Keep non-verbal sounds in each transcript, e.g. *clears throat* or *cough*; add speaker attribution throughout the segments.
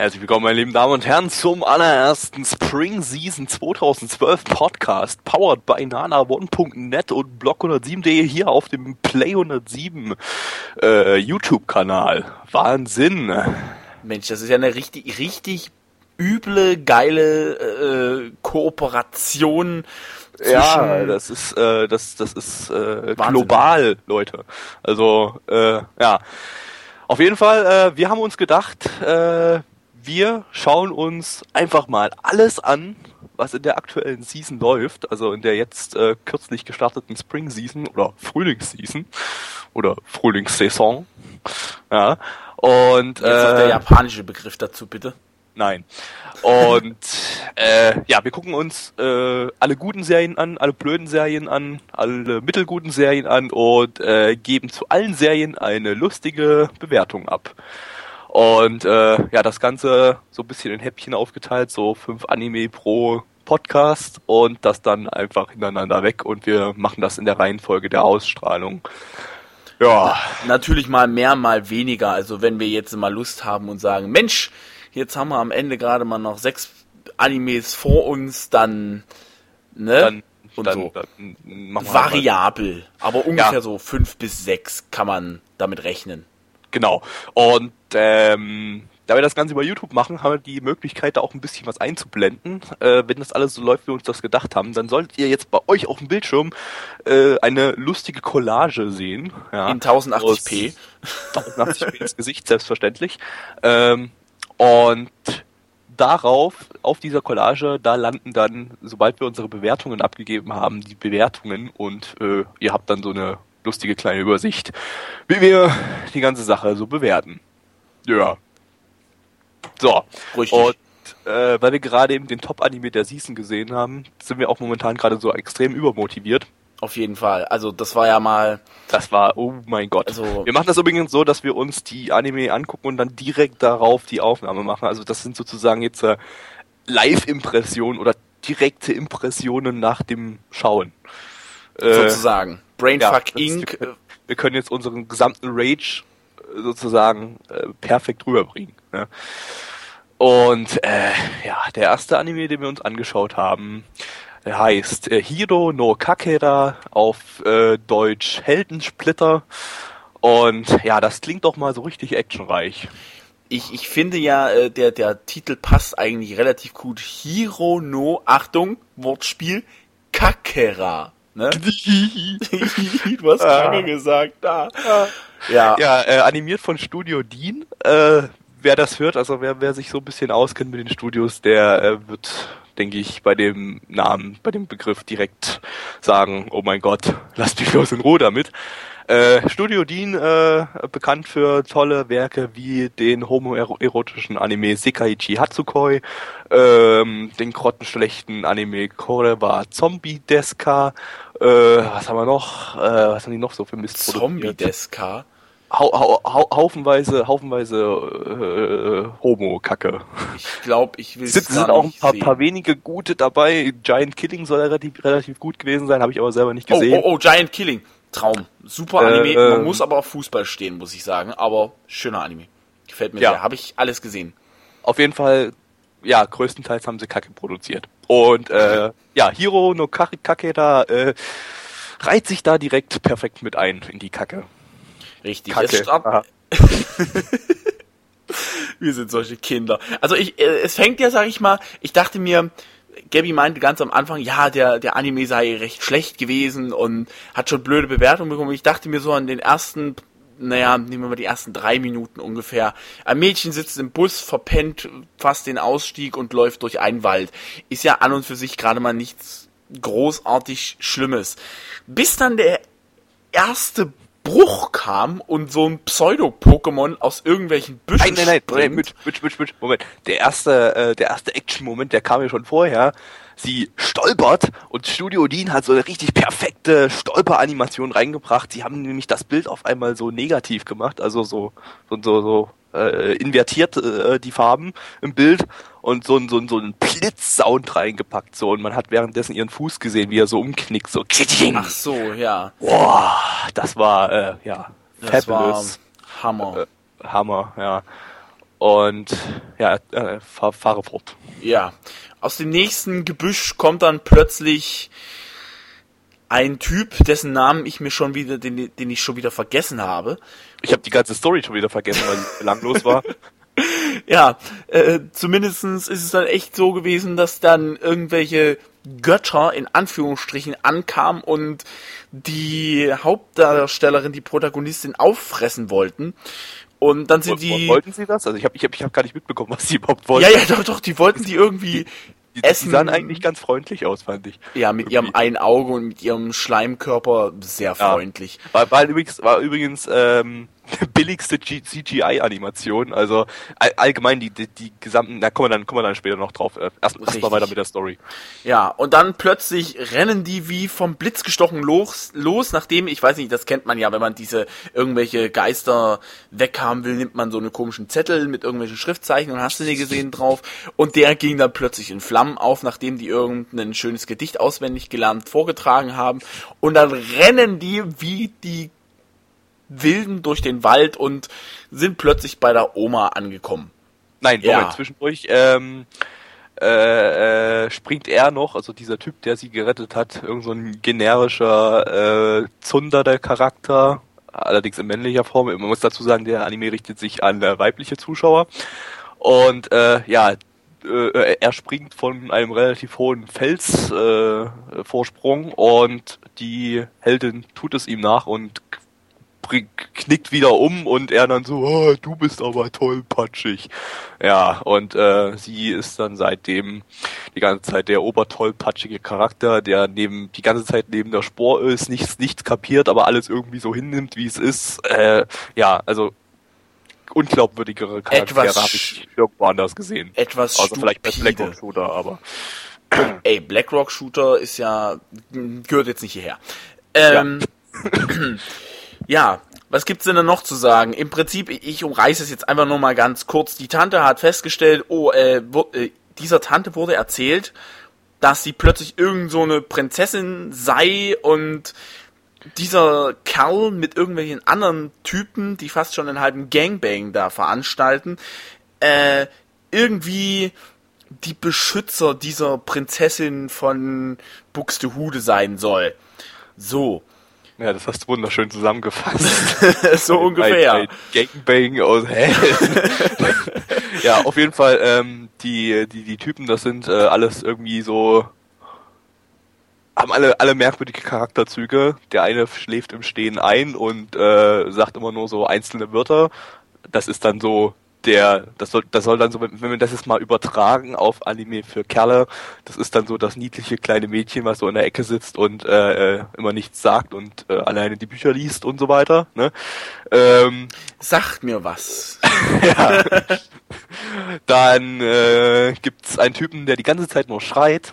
Speaker 1: Herzlich willkommen, meine lieben Damen und Herren, zum allerersten Spring Season 2012 Podcast, powered by nana1.net und blog107.de hier auf dem Play 107 äh, YouTube-Kanal. Wahnsinn.
Speaker 2: Mensch, das ist ja eine richtig, richtig üble, geile äh, Kooperation.
Speaker 1: Ja, das ist, äh, das, das ist äh, global, Leute. Also, äh, ja. Auf jeden Fall, äh, wir haben uns gedacht, äh, wir schauen uns einfach mal alles an, was in der aktuellen Season läuft, also in der jetzt äh, kürzlich gestarteten Spring Season oder Frühlingsseason oder Frühlingssaison. Ja. Und
Speaker 2: jetzt äh, der japanische Begriff dazu bitte.
Speaker 1: Nein. Und äh, ja, wir gucken uns äh, alle guten Serien an, alle blöden Serien an, alle mittelguten Serien an und äh, geben zu allen Serien eine lustige Bewertung ab. Und äh, ja, das Ganze so ein bisschen in Häppchen aufgeteilt, so fünf Anime pro Podcast und das dann einfach hintereinander weg und wir machen das in der Reihenfolge der Ausstrahlung.
Speaker 2: Ja. Natürlich mal mehr, mal weniger. Also wenn wir jetzt mal Lust haben und sagen, Mensch, jetzt haben wir am Ende gerade mal noch sechs Animes vor uns, dann, ne? Dann, und dann, so. Dann Variabel, aber ungefähr ja. so fünf bis sechs kann man damit rechnen.
Speaker 1: Genau. Und ähm, da wir das Ganze über YouTube machen, haben wir die Möglichkeit, da auch ein bisschen was einzublenden. Äh, wenn das alles so läuft, wie wir uns das gedacht haben, dann solltet ihr jetzt bei euch auf dem Bildschirm äh, eine lustige Collage sehen.
Speaker 2: Ja, In 1080p.
Speaker 1: 1080p ins Gesicht, selbstverständlich. Ähm, und darauf, auf dieser Collage, da landen dann, sobald wir unsere Bewertungen abgegeben haben, die Bewertungen und äh, ihr habt dann so eine lustige kleine Übersicht, wie wir die ganze Sache so bewerten. Ja. So. Richtig. Und äh, weil wir gerade eben den Top-Anime der Season gesehen haben, sind wir auch momentan gerade so extrem übermotiviert.
Speaker 2: Auf jeden Fall. Also das war ja mal.
Speaker 1: Das war, oh mein Gott. Also, wir machen das übrigens so, dass wir uns die Anime angucken und dann direkt darauf die Aufnahme machen. Also das sind sozusagen jetzt äh, Live-Impressionen oder direkte Impressionen nach dem Schauen.
Speaker 2: Äh, sozusagen. Brainfuck ja, Inc.
Speaker 1: Wir, wir können jetzt unseren gesamten Rage äh, sozusagen äh, perfekt rüberbringen. Ne? Und äh, ja, der erste Anime, den wir uns angeschaut haben, heißt äh, Hiro no Kakera auf äh, Deutsch Heldensplitter. Und ja, das klingt doch mal so richtig actionreich.
Speaker 2: Ich, ich finde ja, äh, der, der Titel passt eigentlich relativ gut. Hiro no, Achtung, Wortspiel, Kakera. Ne? *laughs* du hast ah. Kacke gesagt, da.
Speaker 1: Ah. Ja, ja äh, animiert von Studio Dean. Äh, wer das hört, also wer, wer sich so ein bisschen auskennt mit den Studios, der äh, wird, denke ich, bei dem Namen, bei dem Begriff direkt sagen, oh mein Gott, lasst mich los in Ruhe damit. Äh, Studio Dean, äh, bekannt für tolle Werke wie den homoerotischen Anime Sekaiichi Hatsukoi, ähm, den grottenschlechten Anime Koreba Zombie Deska, äh, was haben wir noch? Äh, was haben die noch so für Mist
Speaker 2: Zombie Deska?
Speaker 1: hau, hau, hau, haufenweise, haufenweise äh, Homo-Kacke.
Speaker 2: Ich glaube, ich will
Speaker 1: es sind auch ein paar, paar, wenige gute dabei. Giant Killing soll relativ, relativ gut gewesen sein, habe ich aber selber nicht
Speaker 2: oh,
Speaker 1: gesehen.
Speaker 2: Oh, oh, oh, Giant Killing. Traum. Super Anime. Äh, Man muss aber auf Fußball stehen, muss ich sagen. Aber schöner Anime. Gefällt mir ja. sehr. Habe ich alles gesehen.
Speaker 1: Auf jeden Fall, ja, größtenteils haben sie Kacke produziert. Und äh, *laughs* ja, Hiro no Kakeda äh, reiht sich da direkt perfekt mit ein in die Kacke.
Speaker 2: Richtig. Kacke. *laughs* Wir sind solche Kinder. Also ich, äh, es fängt ja, sag ich mal, ich dachte mir, Gabby meinte ganz am Anfang, ja, der, der Anime sei recht schlecht gewesen und hat schon blöde Bewertungen bekommen. Ich dachte mir so an den ersten, naja, nehmen wir mal die ersten drei Minuten ungefähr. Ein Mädchen sitzt im Bus, verpennt fast den Ausstieg und läuft durch einen Wald. Ist ja an und für sich gerade mal nichts großartig Schlimmes. Bis dann der erste Bruch kam und so ein Pseudo-Pokémon aus irgendwelchen
Speaker 1: Büschen. Nein, nein, nein, Moment, Moment, Moment. Der erste, äh, der erste Action-Moment, der kam ja schon vorher. Sie stolpert und Studio Dean hat so eine richtig perfekte Stolperanimation reingebracht. Sie haben nämlich das Bild auf einmal so negativ gemacht, also so, so, so, so äh, invertiert äh, die Farben im Bild und so, so, so einen Blitzsound reingepackt so und man hat währenddessen ihren Fuß gesehen, wie er so umknickt, so
Speaker 2: Ach so, ja.
Speaker 1: Boah, das war äh, ja
Speaker 2: das fabulous. War Hammer.
Speaker 1: Äh, Hammer, ja. Und ja, äh, fahr, fahre fort.
Speaker 2: Ja. Aus dem nächsten Gebüsch kommt dann plötzlich ein Typ, dessen Namen ich mir schon wieder, den, den ich schon wieder vergessen habe.
Speaker 1: Ich habe die ganze Story schon wieder vergessen, weil sie langlos war. *laughs*
Speaker 2: ja, äh, zumindestens ist es dann echt so gewesen, dass dann irgendwelche Götter in Anführungsstrichen ankamen und die Hauptdarstellerin, die Protagonistin auffressen wollten. Und dann sind die.
Speaker 1: Wollten sie das? Also ich habe ich hab, ich hab gar nicht mitbekommen, was sie überhaupt wollten.
Speaker 2: Ja, ja, doch, doch, die wollten die irgendwie
Speaker 1: die, essen. Die sahen eigentlich ganz freundlich aus, fand ich.
Speaker 2: Ja, mit Irgendwie. ihrem einen Auge und mit ihrem Schleimkörper sehr freundlich.
Speaker 1: Ja. War, war übrigens, war übrigens ähm, *laughs* billigste CGI-Animation. Also all, allgemein die, die, die gesamten, da kommen wir dann, kommen wir dann später noch drauf. Äh, erst, weiter mit der Story.
Speaker 2: Ja, und dann plötzlich rennen die wie vom Blitz gestochen los, los, nachdem, ich weiß nicht, das kennt man ja, wenn man diese irgendwelche Geister weghaben will, nimmt man so eine komischen Zettel mit irgendwelchen Schriftzeichen und hast du nie gesehen *laughs* drauf. Und der ging dann plötzlich in Flammen auf, nachdem die irgendein schönes Gedicht auswendig gelernt vorgetragen haben. Und dann rennen die wie die Wilden durch den Wald und sind plötzlich bei der Oma angekommen.
Speaker 1: Nein, Moment, ja. zwischendurch ähm, äh, äh, springt er noch, also dieser Typ, der sie gerettet hat, irgend so ein generischer äh, Zunder der Charakter, allerdings in männlicher Form. Man muss dazu sagen, der Anime richtet sich an äh, weibliche Zuschauer. Und äh, ja, äh, er springt von einem relativ hohen Felsvorsprung äh, und die Heldin tut es ihm nach und knickt wieder um und er dann so, oh, du bist aber tollpatschig. Ja, und äh, sie ist dann seitdem die ganze Zeit der obertollpatschige Charakter, der neben die ganze Zeit neben der Spur ist, nichts nichts kapiert, aber alles irgendwie so hinnimmt, wie es ist. Äh, ja, also unglaubwürdigere
Speaker 2: Charaktere
Speaker 1: habe ich irgendwo anders gesehen.
Speaker 2: Etwas
Speaker 1: Also vielleicht bei Blackrock Shooter, aber *clears throat*
Speaker 2: Ey, Blackrock Shooter ist ja gehört jetzt nicht hierher. Ähm, ja. *clears throat* Ja, was gibt's denn da noch zu sagen? Im Prinzip, ich umreiße es jetzt einfach nur mal ganz kurz. Die Tante hat festgestellt, oh, äh, äh, dieser Tante wurde erzählt, dass sie plötzlich irgend so eine Prinzessin sei und dieser Kerl mit irgendwelchen anderen Typen, die fast schon einen halben Gangbang da veranstalten, äh, irgendwie die Beschützer dieser Prinzessin von Buxtehude sein soll. So.
Speaker 1: Ja, das hast du wunderschön zusammengefasst. *laughs*
Speaker 2: so ungefähr. Ein,
Speaker 1: ein Gangbang aus *laughs* Hell. ja, auf jeden Fall, ähm, die, die, die Typen, das sind äh, alles irgendwie so haben alle, alle merkwürdige Charakterzüge. Der eine schläft im Stehen ein und äh, sagt immer nur so einzelne Wörter. Das ist dann so der, das soll, das soll dann so, wenn wir das jetzt mal übertragen auf Anime für Kerle, das ist dann so das niedliche kleine Mädchen, was so in der Ecke sitzt und äh, äh immer nichts sagt und äh, alleine die Bücher liest und so weiter. Ne?
Speaker 2: Ähm, Sagt mir was. *laughs*
Speaker 1: ja. Dann äh, gibt's einen Typen, der die ganze Zeit nur schreit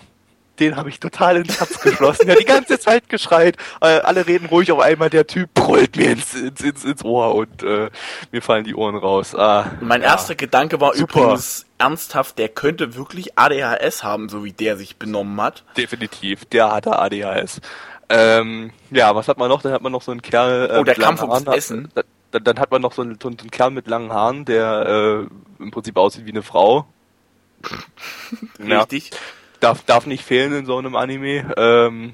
Speaker 1: den habe ich total ins Herz geschlossen. Der hat die ganze Zeit geschreit. Äh, alle reden ruhig auf einmal. Der Typ brüllt mir ins, ins, ins, ins Ohr und äh, mir fallen die Ohren raus. Ah,
Speaker 2: mein ja. erster Gedanke war Super. übrigens ernsthaft, der könnte wirklich ADHS haben, so wie der sich benommen hat.
Speaker 1: Definitiv, der hatte ADHS. Ähm, ja, was hat man noch? Dann hat man noch so einen Kerl.
Speaker 2: Äh, oh, der Kampf ums Essen.
Speaker 1: Dann, dann, hat man noch so einen, so einen Kerl mit langen Haaren, der äh, im Prinzip aussieht wie eine Frau. *laughs*
Speaker 2: Richtig. Ja
Speaker 1: darf, darf nicht fehlen in so einem Anime. Ähm,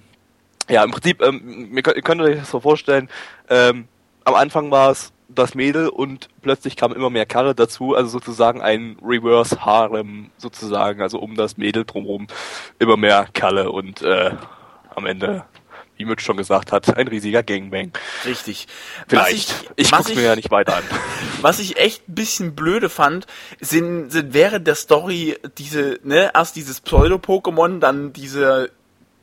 Speaker 1: ja, im Prinzip, ähm, ihr könnt euch das so vorstellen, ähm, am Anfang war es das Mädel und plötzlich kamen immer mehr Kerle dazu, also sozusagen ein Reverse Harem sozusagen, also um das Mädel drumherum immer mehr Kerle und äh, am Ende wie Mitch schon gesagt hat, ein riesiger Gangbang.
Speaker 2: Richtig.
Speaker 1: Vielleicht. Was ich, ich guck's mir ja nicht weiter an. *laughs*
Speaker 2: Was ich echt ein bisschen blöde fand, sind, sind während der Story diese, ne, erst dieses Pseudo-Pokémon, dann diese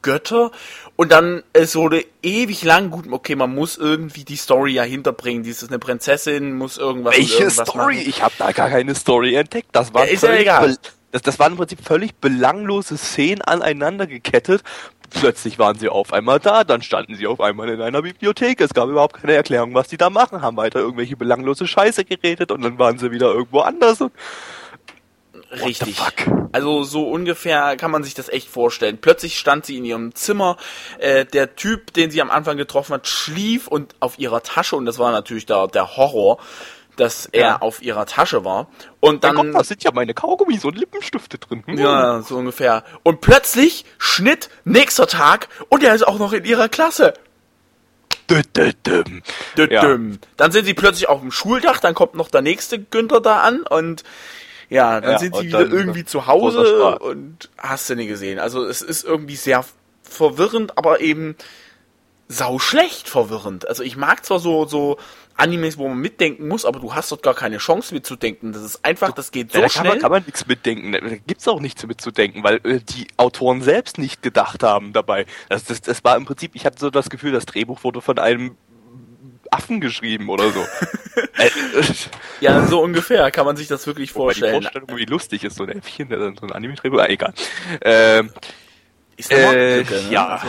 Speaker 2: Götter und dann es wurde ewig lang gut okay man muss irgendwie die Story ja hinterbringen dieses eine Prinzessin muss irgendwas
Speaker 1: welche
Speaker 2: irgendwas
Speaker 1: Story machen. ich habe da gar keine Story entdeckt das war ja,
Speaker 2: ist ja egal
Speaker 1: das, das waren im Prinzip völlig belanglose Szenen aneinander gekettet Plötzlich waren sie auf einmal da, dann standen sie auf einmal in einer Bibliothek. Es gab überhaupt keine Erklärung, was die da machen, haben weiter irgendwelche belanglose Scheiße geredet und dann waren sie wieder irgendwo anders. Und
Speaker 2: Richtig. Also so ungefähr kann man sich das echt vorstellen. Plötzlich stand sie in ihrem Zimmer. Äh, der Typ, den sie am Anfang getroffen hat, schlief und auf ihrer Tasche, und das war natürlich der, der Horror, dass er ja. auf ihrer Tasche war. Und dann. Gott,
Speaker 1: da sind ja meine Kaugummis und Lippenstifte drin.
Speaker 2: Hm. Ja, so ungefähr. Und plötzlich Schnitt, nächster Tag und er ist auch noch in ihrer Klasse. Ja. Dann sind sie plötzlich auf dem Schuldach, dann kommt noch der nächste Günther da an und ja, dann ja, sind sie wieder irgendwie zu Hause und hast du nie gesehen. Also es ist irgendwie sehr verwirrend, aber eben sau schlecht verwirrend. Also ich mag zwar so, so Animes, wo man mitdenken muss, aber du hast dort gar keine Chance mitzudenken. Das ist einfach, das geht so ja, da
Speaker 1: schnell.
Speaker 2: Kann man,
Speaker 1: kann man nichts mitdenken. Da gibt's auch nichts mitzudenken, weil äh, die Autoren selbst nicht gedacht haben dabei. Das, das, das war im Prinzip, ich hatte so das Gefühl, das Drehbuch wurde von einem Affen geschrieben oder so. *laughs*
Speaker 2: Äh, ja, so ungefähr kann man sich das wirklich vorstellen.
Speaker 1: die Vorstellung, wie lustig ist so ein Äffchen, der dann so ein Anime-Drehbuch, ah, egal. Ähm,
Speaker 2: ist äh, ne?
Speaker 1: Ja. Also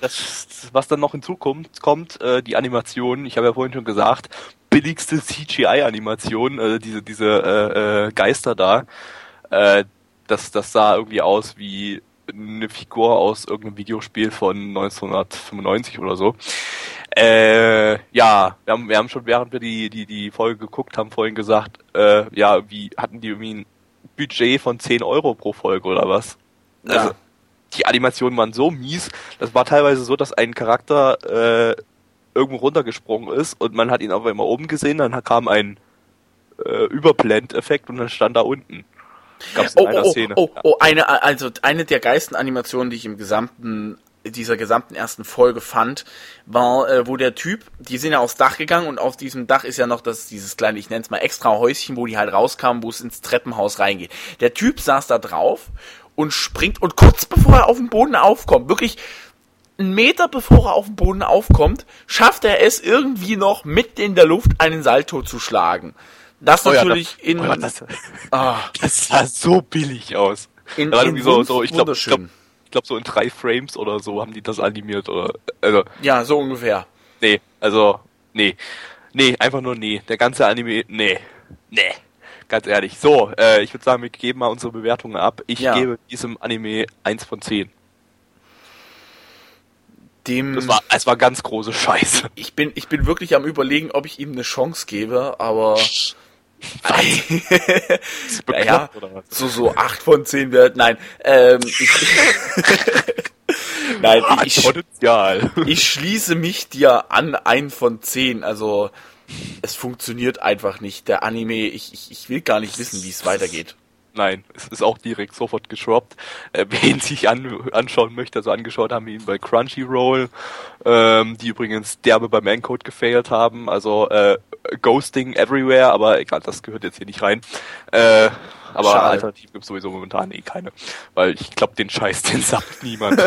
Speaker 1: das, was dann noch hinzukommt, kommt, äh, die Animation, ich habe ja vorhin schon gesagt, billigste CGI-Animation, äh, diese, diese äh, äh, Geister da, äh, das, das sah irgendwie aus wie eine Figur aus irgendeinem Videospiel von 1995 oder so. Äh, ja, wir haben, wir haben schon, während wir die, die, die Folge geguckt haben, vorhin gesagt, äh, ja, wie hatten die irgendwie ein Budget von 10 Euro pro Folge oder was? Also, ja die Animationen waren so mies, das war teilweise so, dass ein Charakter äh, irgendwo runtergesprungen ist und man hat ihn aber immer oben gesehen, dann kam ein äh, Überblendeffekt und dann stand da unten.
Speaker 2: Gab's in oh, einer oh, Szene. Oh, oh, oh, eine, also eine der geilsten Animationen, die ich im gesamten dieser gesamten ersten Folge fand, war, äh, wo der Typ, die sind ja aufs Dach gegangen und auf diesem Dach ist ja noch das, dieses kleine, ich nenne es mal extra Häuschen, wo die halt rauskamen, wo es ins Treppenhaus reingeht. Der Typ saß da drauf und springt und kurz bevor er auf den Boden aufkommt, wirklich einen Meter bevor er auf den Boden aufkommt, schafft er es irgendwie noch mit in der Luft einen Salto zu schlagen. Das oh natürlich ja, das, in. Oh ja, das,
Speaker 1: ah, *laughs* das sah so billig aus.
Speaker 2: In, in so, so,
Speaker 1: ich glaube, glaub, glaub, so in drei Frames oder so haben die das animiert oder. Also,
Speaker 2: ja, so ungefähr.
Speaker 1: Nee, also, nee. Nee, einfach nur nee. Der ganze Anime, nee. Nee. Ganz ehrlich. So, äh, ich würde sagen, wir geben mal unsere Bewertungen ab. Ich ja. gebe diesem Anime 1 von 10.
Speaker 2: Dem
Speaker 1: das war, es war ganz große Scheiße.
Speaker 2: Ich bin, ich bin wirklich am überlegen, ob ich ihm eine Chance gebe, aber. *laughs* naja, so, so 8 von 10 wird. Nein, ähm, ich, *laughs* Nein, ich, Potenzial. ich schließe mich dir an, ein von 10. Also, es funktioniert einfach nicht. Der Anime, ich, ich, ich will gar nicht wissen, wie es weitergeht.
Speaker 1: Nein, es ist auch direkt sofort geschroppt. Äh, *laughs* wen sich an, anschauen möchte, also angeschaut haben wir ihn bei Crunchyroll, ähm, die übrigens derbe beim Encode gefailt haben, also äh, Ghosting everywhere, aber egal, das gehört jetzt hier nicht rein. Äh, aber Schade. alternativ gibt es sowieso momentan eh keine, weil ich glaube, den Scheiß, *laughs* den sagt niemand.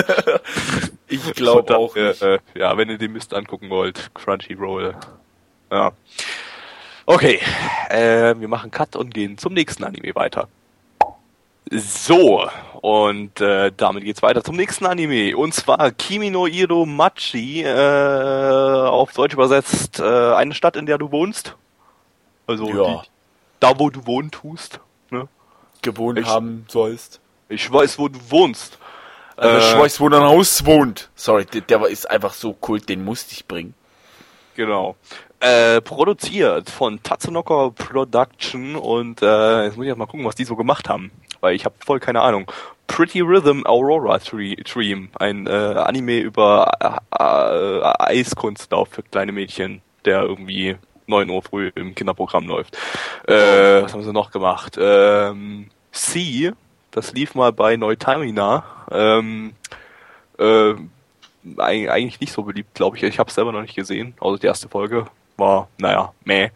Speaker 2: ich glaube auch.
Speaker 1: Äh, äh, ja, wenn ihr den Mist angucken wollt, Crunchyroll, ja. Okay, äh, wir machen Cut und gehen zum nächsten Anime weiter. So, und äh, damit geht's weiter zum nächsten Anime. Und zwar Kimi no Iro Machi, äh, auf Deutsch übersetzt, äh, eine Stadt, in der du wohnst. Also ja. die, da, wo du wohnen tust. Ne?
Speaker 2: Gewohnt ich, haben sollst.
Speaker 1: Ich weiß, wo du wohnst.
Speaker 2: Also ich äh, weiß, wo dein Haus wohnt. Sorry, der, der ist einfach so kult, den musste ich bringen.
Speaker 1: Genau. Äh, produziert von Tatsunoko Production und äh, jetzt muss ich erst mal gucken, was die so gemacht haben, weil ich habe voll keine Ahnung. Pretty Rhythm Aurora Dream, ein äh, Anime über äh, äh, Eiskunstlauf für kleine Mädchen, der irgendwie 9 Uhr früh im Kinderprogramm läuft. Was haben sie noch gemacht? Ähm, C, das lief mal bei Neutamina. Ähm, äh, eigentlich nicht so beliebt, glaube ich. Ich habe es selber noch nicht gesehen, außer die erste Folge war, naja, meh.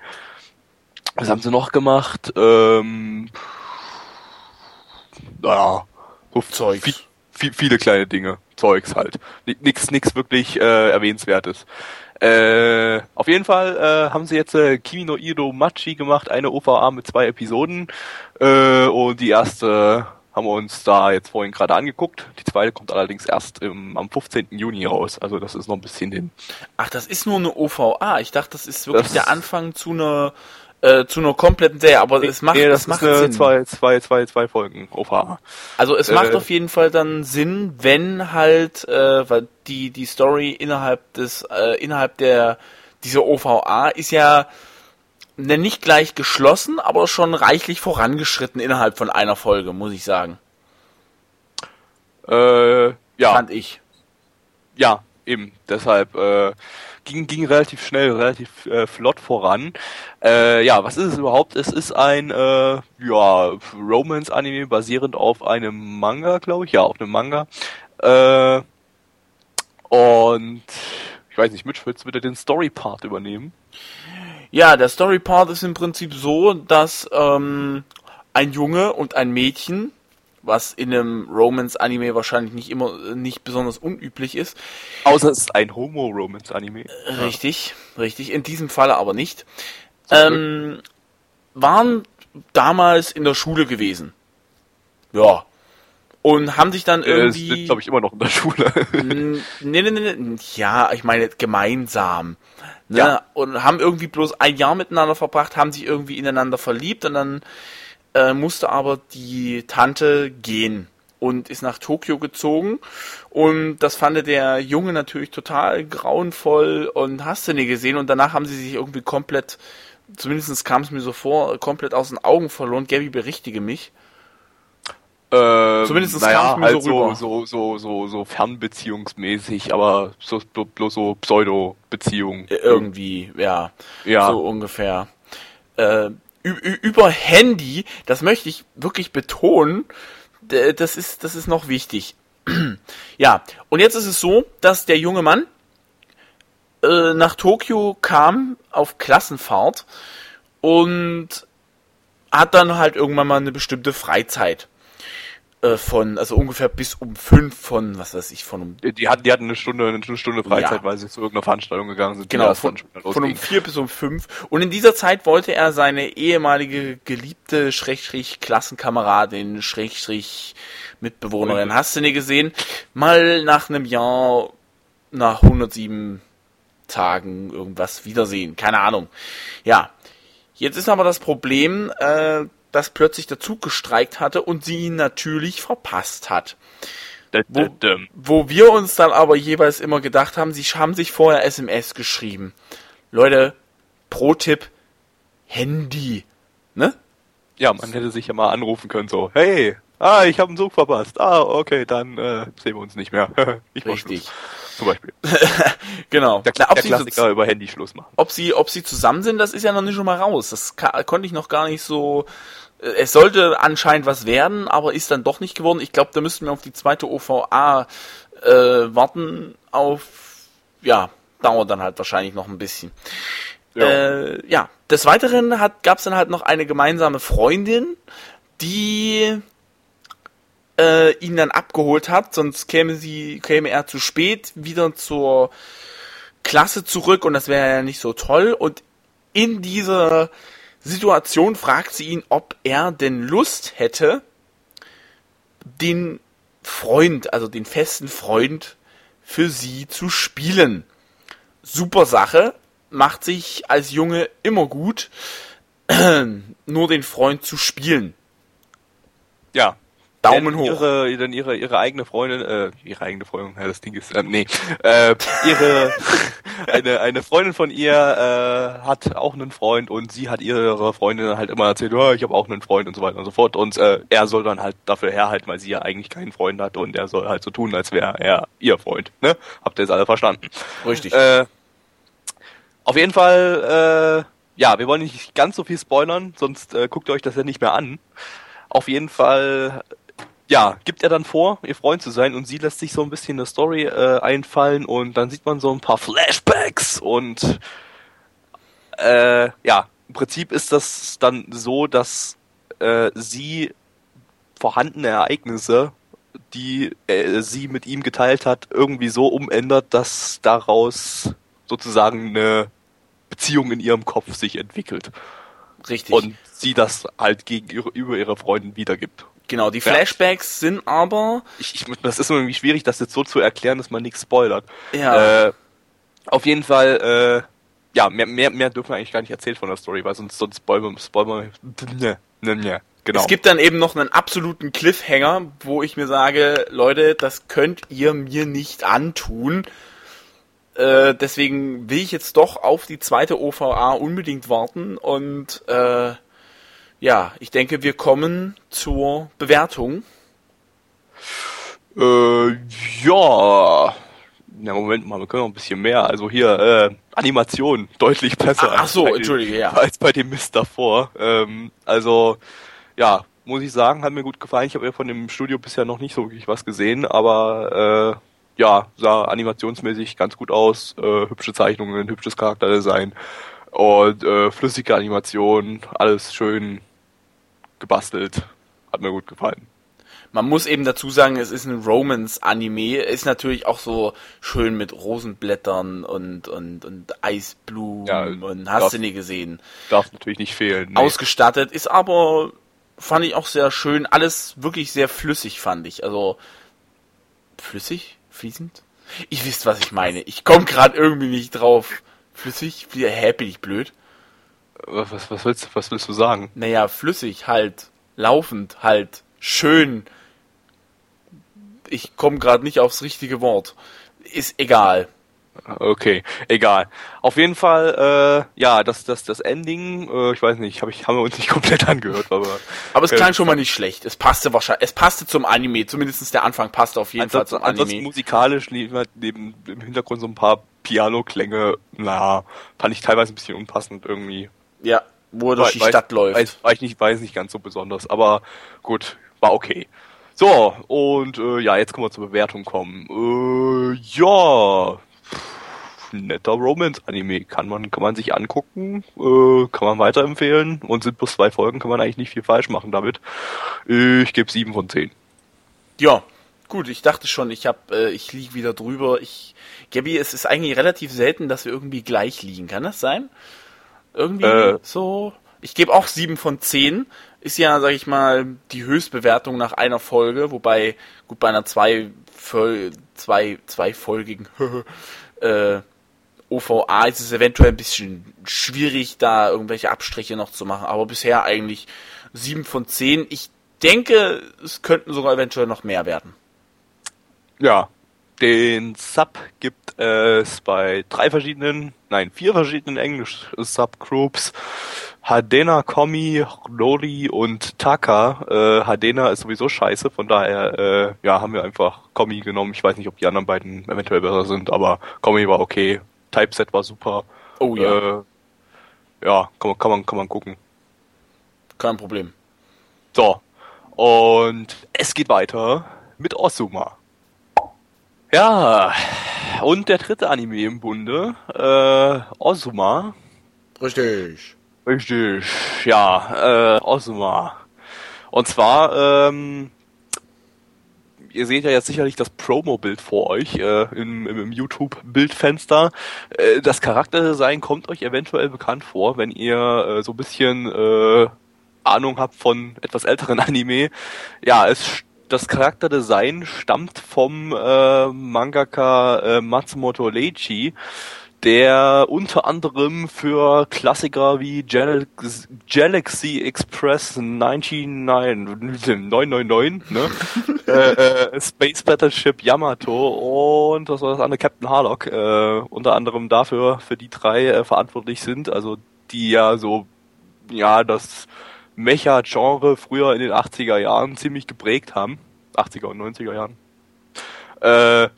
Speaker 1: Was haben sie noch gemacht? Ähm, naja, so Zeug. Viel, viel, viele kleine Dinge. Zeugs halt. Nix, nix wirklich äh, erwähnenswertes. Äh, auf jeden Fall äh, haben sie jetzt äh, Kimi no Iro Machi gemacht, eine OVA mit zwei Episoden. Äh, und die erste haben wir uns da jetzt vorhin gerade angeguckt. Die zweite kommt allerdings erst im, am 15. Juni raus. Also das ist noch ein bisschen hin.
Speaker 2: Ach, das ist nur eine OVA. Ich dachte, das ist wirklich das der Anfang zu einer äh, zu einer kompletten Serie, aber es macht, nee, das, das macht Sinn.
Speaker 1: Zwei, zwei, zwei, zwei Folgen OVA.
Speaker 2: Also es äh, macht auf jeden Fall dann Sinn, wenn halt, äh, weil die die Story innerhalb des äh, innerhalb der dieser OVA ist ja nicht gleich geschlossen, aber schon reichlich vorangeschritten innerhalb von einer Folge, muss ich sagen.
Speaker 1: Äh, ja.
Speaker 2: Fand ich.
Speaker 1: Ja, eben. Deshalb äh, ging, ging relativ schnell, relativ äh, flott voran. Äh, ja, was ist es überhaupt? Es ist ein äh, ja, Romance-Anime basierend auf einem Manga, glaube ich. Ja, auf einem Manga. Äh, und ich weiß nicht, Mitch, willst du bitte den Story-Part übernehmen?
Speaker 2: Ja, der Story-Part ist im Prinzip so, dass ähm, ein Junge und ein Mädchen was in einem Romance-Anime wahrscheinlich nicht immer nicht besonders unüblich ist.
Speaker 1: Außer es ist ein Homo-Romance-Anime.
Speaker 2: Richtig, ja. richtig. In diesem Falle aber nicht. Ähm, waren damals in der Schule gewesen. Ja. Und haben sich dann irgendwie. Äh, sind,
Speaker 1: glaube ich, immer noch in der Schule.
Speaker 2: nee, nee, nee, nee. Ja, ich meine gemeinsam. Ne? Ja. Und haben irgendwie bloß ein Jahr miteinander verbracht, haben sich irgendwie ineinander verliebt und dann äh, musste aber die Tante gehen und ist nach Tokio gezogen. Und das fand der Junge natürlich total grauenvoll und hast du nie gesehen. Und danach haben sie sich irgendwie komplett, zumindest kam es mir so vor, komplett aus den Augen verloren. Gabby, berichtige mich.
Speaker 1: Ähm, Zumindest naja, kam es mir halt so, rüber. So, so, so, so fernbeziehungsmäßig, aber so, bloß so Pseudo-Beziehung.
Speaker 2: Irgendwie, ja. Ja. So ungefähr. Äh, über Handy, das möchte ich wirklich betonen, das ist, das ist noch wichtig. *clears throat* ja, und jetzt ist es so, dass der junge Mann äh, nach Tokio kam auf Klassenfahrt und hat dann halt irgendwann mal eine bestimmte Freizeit. Äh, von, also ungefähr bis um fünf von, was weiß ich, von um.
Speaker 1: Die hatten, die hatten eine Stunde, eine Stunde Freizeit, ja. weil sie zu irgendeiner Veranstaltung gegangen sind.
Speaker 2: Genau, von, von um vier bis um fünf. Und in dieser Zeit wollte er seine ehemalige geliebte Schrägstrich Klassenkameradin, Schrägstrich Mitbewohnerin, hast du nie gesehen, mal nach einem Jahr, nach 107 Tagen irgendwas wiedersehen. Keine Ahnung. Ja. Jetzt ist aber das Problem, äh, dass plötzlich der Zug gestreikt hatte und sie ihn natürlich verpasst hat. Wo, wo wir uns dann aber jeweils immer gedacht haben, sie haben sich vorher SMS geschrieben. Leute, Pro-Tipp, Handy. Ne?
Speaker 1: Ja, man hätte sich ja mal anrufen können, so, hey, ah, ich habe einen Zug verpasst. Ah, okay, dann äh, sehen wir uns nicht mehr. *laughs*
Speaker 2: ich Richtig.
Speaker 1: Zum Beispiel. *laughs*
Speaker 2: genau.
Speaker 1: Der, Kla der Klassiker so, über Handy Schluss machen.
Speaker 2: Ob sie, ob sie zusammen sind, das ist ja noch nicht schon mal raus. Das konnte ich noch gar nicht so es sollte anscheinend was werden, aber ist dann doch nicht geworden. Ich glaube, da müssten wir auf die zweite OVA äh, warten. Auf ja, dauert dann halt wahrscheinlich noch ein bisschen. Ja, äh, ja. des Weiteren gab es dann halt noch eine gemeinsame Freundin, die äh, ihn dann abgeholt hat, sonst käme sie, käme er zu spät wieder zur Klasse zurück und das wäre ja nicht so toll. Und in dieser Situation fragt sie ihn, ob er denn Lust hätte, den Freund, also den festen Freund für sie zu spielen. Super Sache, macht sich als Junge immer gut, *clears throat* nur den Freund zu spielen.
Speaker 1: Ja,
Speaker 2: Daumen hoch.
Speaker 1: Ihre, dann ihre, ihre eigene Freundin, äh, ihre eigene Freundin, ja, das Ding ist, äh, nee, äh, ihre, *laughs* eine, eine Freundin von ihr äh, hat auch einen Freund und sie hat ihrer Freundin halt immer erzählt, oh, ich habe auch einen Freund und so weiter und so fort und äh, er soll dann halt dafür herhalten, weil sie ja eigentlich keinen Freund hat und er soll halt so tun, als wäre er ihr Freund, ne? Habt ihr jetzt alle verstanden?
Speaker 2: Richtig.
Speaker 1: Äh, auf jeden Fall, äh, ja, wir wollen nicht ganz so viel spoilern, sonst äh, guckt ihr euch das ja nicht mehr an. Auf jeden Fall ja, gibt er dann vor, ihr Freund zu sein und sie lässt sich so ein bisschen eine Story äh, einfallen und dann sieht man so ein paar Flashbacks und äh, ja, im Prinzip ist das dann so, dass äh, sie vorhandene Ereignisse, die äh, sie mit ihm geteilt hat, irgendwie so umändert, dass daraus sozusagen eine Beziehung in ihrem Kopf sich entwickelt.
Speaker 2: Richtig.
Speaker 1: Und sie das halt gegenüber ihrer Freundin wiedergibt.
Speaker 2: Genau, die Flashbacks ja. sind aber.
Speaker 1: Ich, ich, das ist irgendwie schwierig, das jetzt so zu erklären, dass man nichts spoilert.
Speaker 2: Ja.
Speaker 1: Äh, auf jeden Fall, äh, ja, mehr, mehr, mehr dürfen wir eigentlich gar nicht erzählen von der Story, weil sonst, sonst spoilern wir. Ne, ne, ne,
Speaker 2: genau. Es gibt dann eben noch einen absoluten Cliffhanger, wo ich mir sage, Leute, das könnt ihr mir nicht antun. Äh, deswegen will ich jetzt doch auf die zweite OVA unbedingt warten und äh, ja, ich denke, wir kommen zur Bewertung.
Speaker 1: Äh, ja. Na, Moment mal, wir können noch ein bisschen mehr. Also hier, äh, Animation, deutlich besser.
Speaker 2: Ach, ach so, entschuldige,
Speaker 1: den,
Speaker 2: ja.
Speaker 1: Als bei dem Mist davor. Ähm, also, ja, muss ich sagen, hat mir gut gefallen. Ich habe ja von dem Studio bisher noch nicht so wirklich was gesehen, aber äh, ja, sah animationsmäßig ganz gut aus. Äh, hübsche Zeichnungen, hübsches Charakterdesign und äh, flüssige Animation, alles schön gebastelt. Hat mir gut gefallen.
Speaker 2: Man muss eben dazu sagen, es ist ein Romance-Anime, ist natürlich auch so schön mit Rosenblättern und, und, und Eisblumen ja, und hast du nie gesehen.
Speaker 1: Darf natürlich nicht fehlen.
Speaker 2: Nee. Ausgestattet, ist aber, fand ich auch sehr schön, alles wirklich sehr flüssig, fand ich. Also, flüssig? Fließend? Ich wisst, was ich meine. Ich komme gerade irgendwie nicht drauf. Flüssig? Hä, bin ich blöd?
Speaker 1: Was, was, willst, was willst du sagen?
Speaker 2: Naja, flüssig halt, laufend halt, schön, ich komme gerade nicht aufs richtige Wort. Ist egal.
Speaker 1: Okay, egal. Auf jeden Fall, äh, ja, das, das, das Ending, äh, ich weiß nicht, hab ich, haben wir uns nicht *laughs* komplett angehört, aber.
Speaker 2: Aber es klang äh, schon mal nicht schlecht. Es passte wahrscheinlich, es passte zum Anime, zumindest der Anfang passte auf jeden ansonsten, Fall zum Anime.
Speaker 1: musikalisch lief halt neben im Hintergrund so ein paar Piano-Klänge, naja, fand ich teilweise ein bisschen unpassend irgendwie.
Speaker 2: Ja, wo er durch die Stadt läuft.
Speaker 1: Weiß, weiß, ich nicht, weiß nicht ganz so besonders, aber gut, war okay. So, und äh, ja, jetzt können wir zur Bewertung kommen. Äh, ja, netter Romance-Anime. Kann man, kann man sich angucken, äh, kann man weiterempfehlen und sind bloß zwei Folgen, kann man eigentlich nicht viel falsch machen damit. Ich gebe sieben von zehn.
Speaker 2: Ja, gut, ich dachte schon, ich hab, äh, ich liege wieder drüber. Ich, Gabi, es ist eigentlich relativ selten, dass wir irgendwie gleich liegen. Kann das sein? Irgendwie äh, so. Ich gebe auch sieben von zehn ist ja, sag ich mal, die Höchstbewertung nach einer Folge, wobei, gut, bei einer zwei, zwei, zweifolgigen *laughs* äh, OVA ist es eventuell ein bisschen schwierig, da irgendwelche Abstriche noch zu machen, aber bisher eigentlich sieben von zehn. Ich denke, es könnten sogar eventuell noch mehr werden.
Speaker 1: Ja, den Sub gibt es bei drei verschiedenen, nein, vier verschiedenen Englisch-Subgroups. Hadena, Komi, Lori und Taka. Äh, Hadena ist sowieso scheiße, von daher äh, ja, haben wir einfach Komi genommen. Ich weiß nicht, ob die anderen beiden eventuell besser sind, aber Komi war okay. Typeset war super.
Speaker 2: Oh ja.
Speaker 1: Äh, ja, kann man, kann man, kann man gucken.
Speaker 2: Kein Problem.
Speaker 1: So. Und es geht weiter mit Osuma. Ja, und der dritte Anime im Bunde, äh, Osuma.
Speaker 2: Richtig.
Speaker 1: Richtig, ja, äh, Osuma. Und zwar, ähm, ihr seht ja jetzt sicherlich das Promo-Bild vor euch äh, im, im YouTube-Bildfenster. Äh, das Charakterdesign kommt euch eventuell bekannt vor, wenn ihr äh, so ein bisschen äh, Ahnung habt von etwas älteren *laughs* Anime. Ja, es das Charakterdesign stammt vom äh, Mangaka äh, Matsumoto Leichi, der unter anderem für Klassiker wie Galaxy Express 999 ne? *laughs* äh, äh, Space Battleship Yamato und was war das andere Captain Harlock äh, unter anderem dafür für die drei äh, verantwortlich sind, also die ja so ja das Mecha-Genre früher in den 80er Jahren ziemlich geprägt haben. 80er und 90er Jahren. Äh,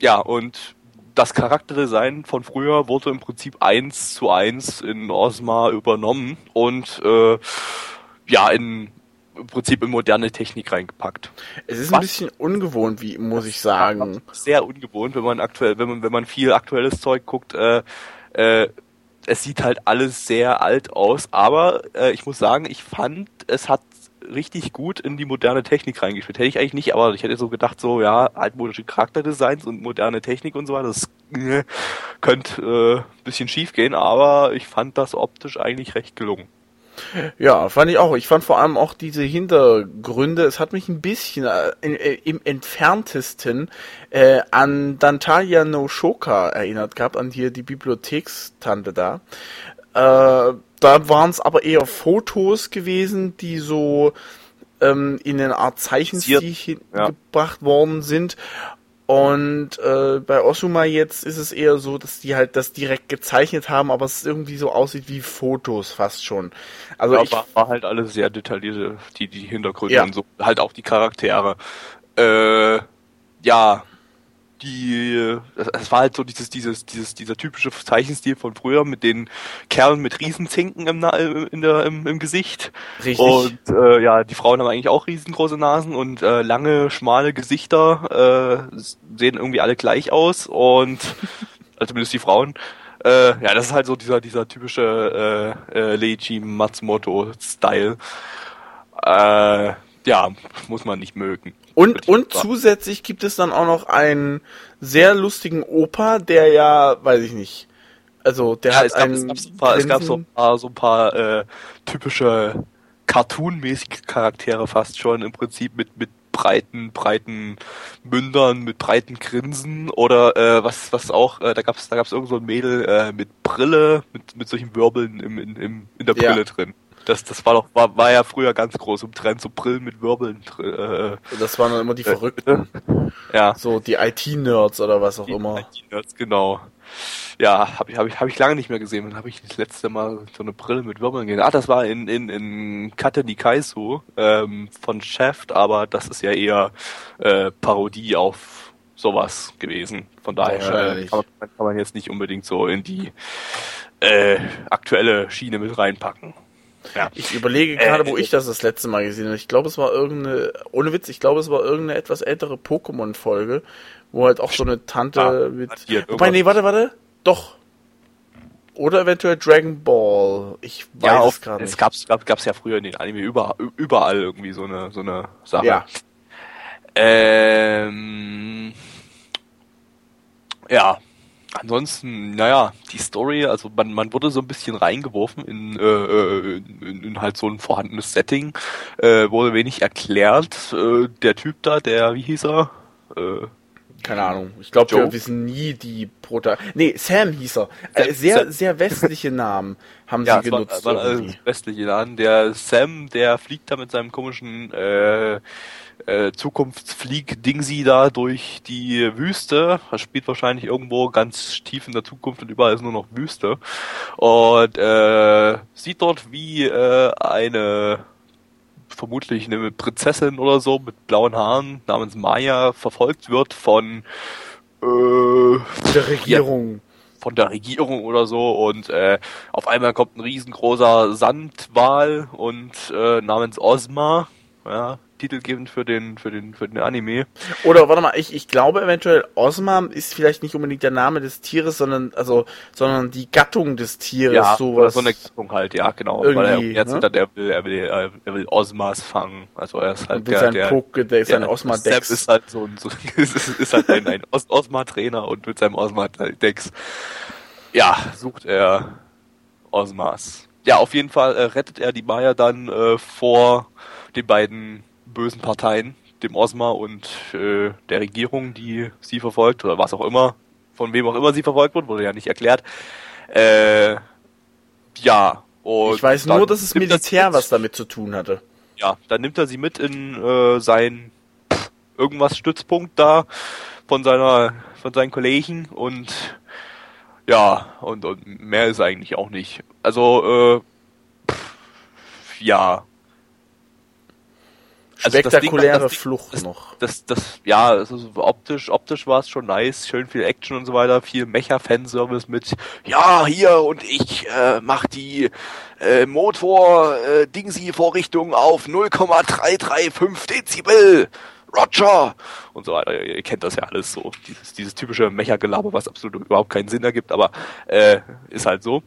Speaker 1: ja, und das Charakterdesign von früher wurde im Prinzip eins zu eins in Osma übernommen und äh, ja, in im Prinzip in moderne Technik reingepackt.
Speaker 2: Es ist Was? ein bisschen ungewohnt, wie muss ich sagen.
Speaker 1: Sehr ungewohnt, wenn man aktuell, wenn man, wenn man viel aktuelles Zeug guckt, äh, äh, es sieht halt alles sehr alt aus, aber äh, ich muss sagen, ich fand, es hat richtig gut in die moderne Technik reingespielt. Hätte ich eigentlich nicht, aber ich hätte so gedacht, so, ja, altmodische Charakterdesigns und moderne Technik und so weiter, das äh, könnte äh, bisschen schief gehen, aber ich fand das optisch eigentlich recht gelungen.
Speaker 2: Ja, fand ich auch. Ich fand vor allem auch diese Hintergründe, es hat mich ein bisschen äh, äh, im entferntesten äh, an Dantalia no Shoka erinnert gehabt, an hier die Bibliothekstante da. Äh, da waren es aber eher Fotos gewesen, die so ähm, in eine Art Zeichenstil ja. gebracht worden sind. Und äh, bei Osuma jetzt ist es eher so, dass die halt das direkt gezeichnet haben, aber es irgendwie so aussieht wie Fotos fast schon.
Speaker 1: Also ja, ich war, halt alles sehr detaillierte, die die Hintergründe ja. und so, halt auch die Charaktere. Äh, ja, die, es war halt so dieses, dieses, dieses, dieser typische Zeichenstil von früher mit den Kerlen mit Riesenzinken im, in der, im, im Gesicht. Richtig. Und äh, ja, die Frauen haben eigentlich auch riesengroße Nasen und äh, lange, schmale Gesichter, äh, sehen irgendwie alle gleich aus und *laughs* also zumindest die Frauen. Äh, ja, das ist halt so dieser, dieser typische äh, äh, Leiji Matsumoto-Style. Äh, ja, muss man nicht mögen.
Speaker 2: Und, und zusätzlich gibt es dann auch noch einen sehr lustigen Opa, der ja, weiß ich nicht, also der ja, hat
Speaker 1: es gab, es, gab so ein paar, es gab so ein paar, so ein paar äh, typische Cartoon-mäßige Charaktere fast schon im Prinzip mit mit breiten breiten Mündern mit breiten Grinsen oder äh, was was auch äh, da gab's da gab's irgend so ein Mädel äh, mit Brille mit mit solchen Wirbeln im, in, im, in der Brille ja. drin. Das, das war doch, war, war ja früher ganz groß im Trend, so Brillen mit Wirbeln.
Speaker 2: Äh, das waren dann immer die äh, Verrückten. *laughs* Ja. So die IT-Nerds oder was auch die immer. IT-Nerds,
Speaker 1: genau. Ja, habe ich, hab ich, hab ich lange nicht mehr gesehen. Dann habe ich das letzte Mal so eine Brille mit Wirbeln gesehen. Ah, das war in, in, in Kate Nikaisu ähm, von Shaft, aber das ist ja eher äh, Parodie auf sowas gewesen. Von daher äh, kann, man, kann man jetzt nicht unbedingt so in die äh, aktuelle Schiene mit reinpacken.
Speaker 2: Ja. Ich überlege gerade, wo äh, ich das das letzte Mal gesehen habe. Ich glaube, es war irgendeine, ohne Witz, ich glaube, es war irgendeine etwas ältere Pokémon-Folge, wo halt auch so eine Tante ah, mit. Wobei, nee, warte, warte. Doch. Oder eventuell Dragon Ball. Ich weiß ja,
Speaker 1: es gerade nicht. Es gab's, gab, gab's ja früher in den Anime überall, überall irgendwie so eine, so eine Sache. Ja. Ähm, ja, ansonsten, naja, die Story, also man, man wurde so ein bisschen reingeworfen in, äh, in, in halt so ein vorhandenes Setting, äh, wurde wenig erklärt. Äh, der Typ da, der, wie hieß er?
Speaker 2: Äh, keine Ahnung. Ich glaube, wir wissen nie die Prota. Nee, Sam hieß er. Äh, sehr, Sam. sehr westliche Namen *laughs* haben ja, sie genutzt.
Speaker 1: War, war westliche Namen. Der Sam, der fliegt da mit seinem komischen äh, äh, Zukunftsflieg-Dingsy da durch die Wüste. Das spielt wahrscheinlich irgendwo ganz tief in der Zukunft und überall ist nur noch Wüste. Und äh, sieht dort, wie äh, eine vermutlich eine Prinzessin oder so mit blauen Haaren namens Maya verfolgt wird von
Speaker 2: äh, der Regierung. Ja,
Speaker 1: von der Regierung oder so und äh, auf einmal kommt ein riesengroßer Sandwal und äh, namens Ozma, ja, titelgebend für den, für den, für den Anime.
Speaker 2: Oder warte mal, ich, ich glaube eventuell Osma ist vielleicht nicht unbedingt der Name des Tieres, sondern, also, sondern die Gattung des Tieres,
Speaker 1: ja, sowas. so eine Gattung halt, ja, genau. Weil er jetzt ne? er will, er will, er will Osmas fangen. Also er ist halt
Speaker 2: und der, sein der, Poke, der ist ein Osma-Dex.
Speaker 1: ist halt so ein, so, *laughs* ist, ist halt ein, ein Os Osma-Trainer und mit seinem Osma-Dex, ja, sucht er Osmas. Ja, auf jeden Fall äh, rettet er die Maya dann äh, vor den beiden bösen Parteien, dem Osma und äh, der Regierung, die sie verfolgt, oder was auch immer, von wem auch immer sie verfolgt wird, wurde ja nicht erklärt. Äh, ja.
Speaker 2: Und ich weiß nur, dass es Militär was damit zu tun hatte.
Speaker 1: Ja, dann nimmt er sie mit in äh, sein irgendwas Stützpunkt da von seiner von seinen Kollegen und ja, und, und mehr ist eigentlich auch nicht. Also, äh, pff, ja,
Speaker 2: also Spektakuläre das Ding, Flucht
Speaker 1: das,
Speaker 2: noch.
Speaker 1: Das, das, das, ja, also optisch, optisch war es schon nice, schön viel Action und so weiter, viel Mecha-Fanservice mit, ja, hier und ich äh, mach die äh, Motor-Dingsy-Vorrichtung äh, auf 0,335 Dezibel. Roger! Und so weiter. Ihr kennt das ja alles so. Dieses, dieses typische Mecha-Gelaber, was absolut überhaupt keinen Sinn ergibt, aber äh, ist halt so.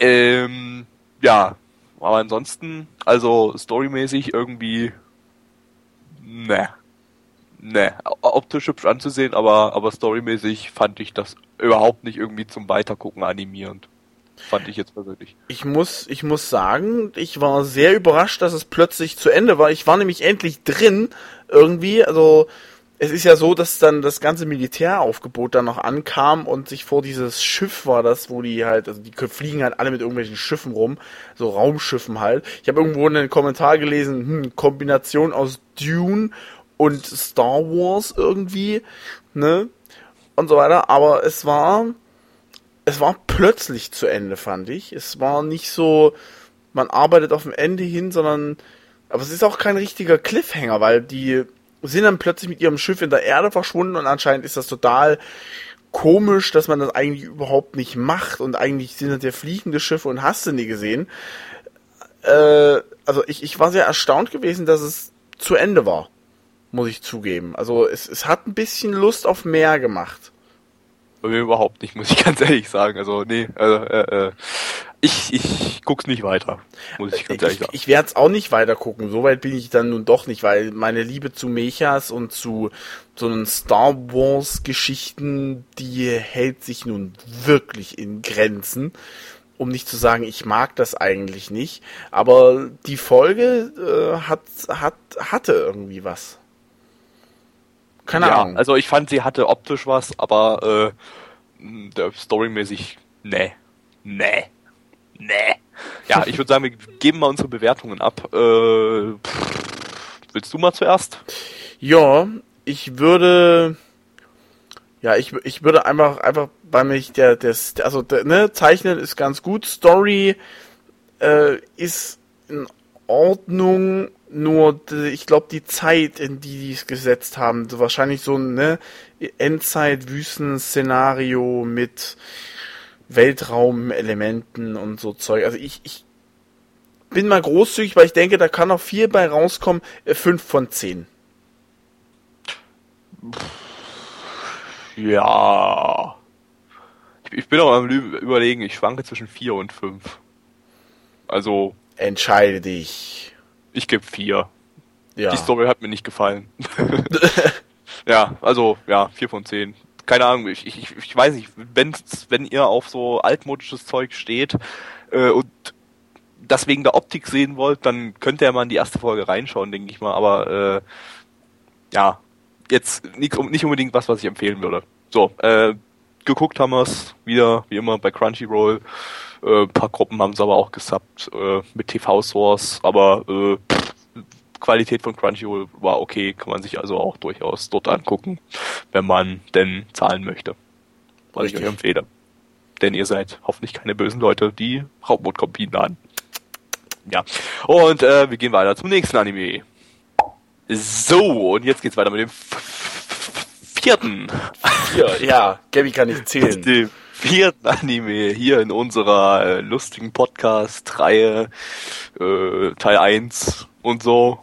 Speaker 1: Ähm, ja, aber ansonsten, also storymäßig irgendwie ne. Ne, optisch hübsch anzusehen, aber, aber storymäßig fand ich das überhaupt nicht irgendwie zum Weitergucken animierend. Fand ich jetzt persönlich.
Speaker 2: Ich muss, ich muss sagen, ich war sehr überrascht, dass es plötzlich zu Ende war. Ich war nämlich endlich drin, irgendwie, also, es ist ja so, dass dann das ganze Militäraufgebot dann noch ankam und sich vor dieses Schiff war das, wo die halt, also die fliegen halt alle mit irgendwelchen Schiffen rum, so Raumschiffen halt. Ich habe irgendwo einen Kommentar gelesen, hm, Kombination aus Dune und Star Wars irgendwie, ne? Und so weiter. Aber es war, es war plötzlich zu Ende, fand ich. Es war nicht so, man arbeitet auf dem Ende hin, sondern, aber es ist auch kein richtiger Cliffhanger, weil die sind dann plötzlich mit ihrem Schiff in der Erde verschwunden und anscheinend ist das total komisch, dass man das eigentlich überhaupt nicht macht und eigentlich sind das ja fliegende Schiffe und hast du nie gesehen. Äh, also ich, ich war sehr erstaunt gewesen, dass es zu Ende war, muss ich zugeben. Also es, es hat ein bisschen Lust auf mehr gemacht.
Speaker 1: Bei mir überhaupt nicht, muss ich *laughs* ganz ehrlich sagen. Also nee, also, äh, äh, ich, ich guck's nicht weiter, muss ich ganz ehrlich
Speaker 2: sagen. Ich, ich werde es auch nicht weiter gucken. Soweit bin ich dann nun doch nicht, weil meine Liebe zu Mechas und zu so einen Star Wars Geschichten, die hält sich nun wirklich in Grenzen. Um nicht zu sagen, ich mag das eigentlich nicht. Aber die Folge äh, hat, hat, hatte irgendwie was.
Speaker 1: Keine ja, Ahnung. Also ich fand, sie hatte optisch was, aber äh, der storymäßig, nee. Nee. Nee. Ja, ich würde sagen, wir geben mal unsere Bewertungen ab. Äh, willst du mal zuerst?
Speaker 2: Ja, ich würde. Ja, ich, ich würde einfach, einfach bei mich der, das, also, der, ne, Zeichnen ist ganz gut, Story äh, ist in Ordnung, nur ich glaube die Zeit, in die die es gesetzt haben, so wahrscheinlich so ein ne, Endzeit-Wüsten-Szenario mit Weltraumelementen und so Zeug. Also ich, ich bin mal großzügig, weil ich denke, da kann noch viel bei rauskommen. Äh, fünf von zehn.
Speaker 1: Ja. Ich, ich bin auch am überlegen, ich schwanke zwischen vier und fünf. Also.
Speaker 2: Entscheide dich.
Speaker 1: Ich gebe vier. Ja. Die Story hat mir nicht gefallen. *laughs* *laughs* ja, also, ja, vier von zehn keine Ahnung, ich, ich, ich weiß nicht, wenn, wenn ihr auf so altmodisches Zeug steht äh, und das wegen der Optik sehen wollt, dann könnt ihr mal in die erste Folge reinschauen, denke ich mal. Aber äh, ja, jetzt nicht, nicht unbedingt was, was ich empfehlen würde. So, äh, geguckt haben wir es wieder, wie immer, bei Crunchyroll. Äh, ein paar Gruppen haben es aber auch gesubbt äh, mit TV-Source, aber äh, Qualität von Crunchyroll war okay, kann man sich also auch durchaus dort angucken, wenn man denn zahlen möchte. Was Richtig. ich euch empfehle. Denn ihr seid hoffentlich keine bösen Leute, die Raubmodkopien laden. Ja. Und äh, wir gehen weiter zum nächsten Anime. So, und jetzt geht's weiter mit dem vierten.
Speaker 2: Vier, ja, Gabby kann nicht zählen.
Speaker 1: Dem vierten Anime hier in unserer äh, lustigen Podcast-Reihe, äh, Teil 1 und so.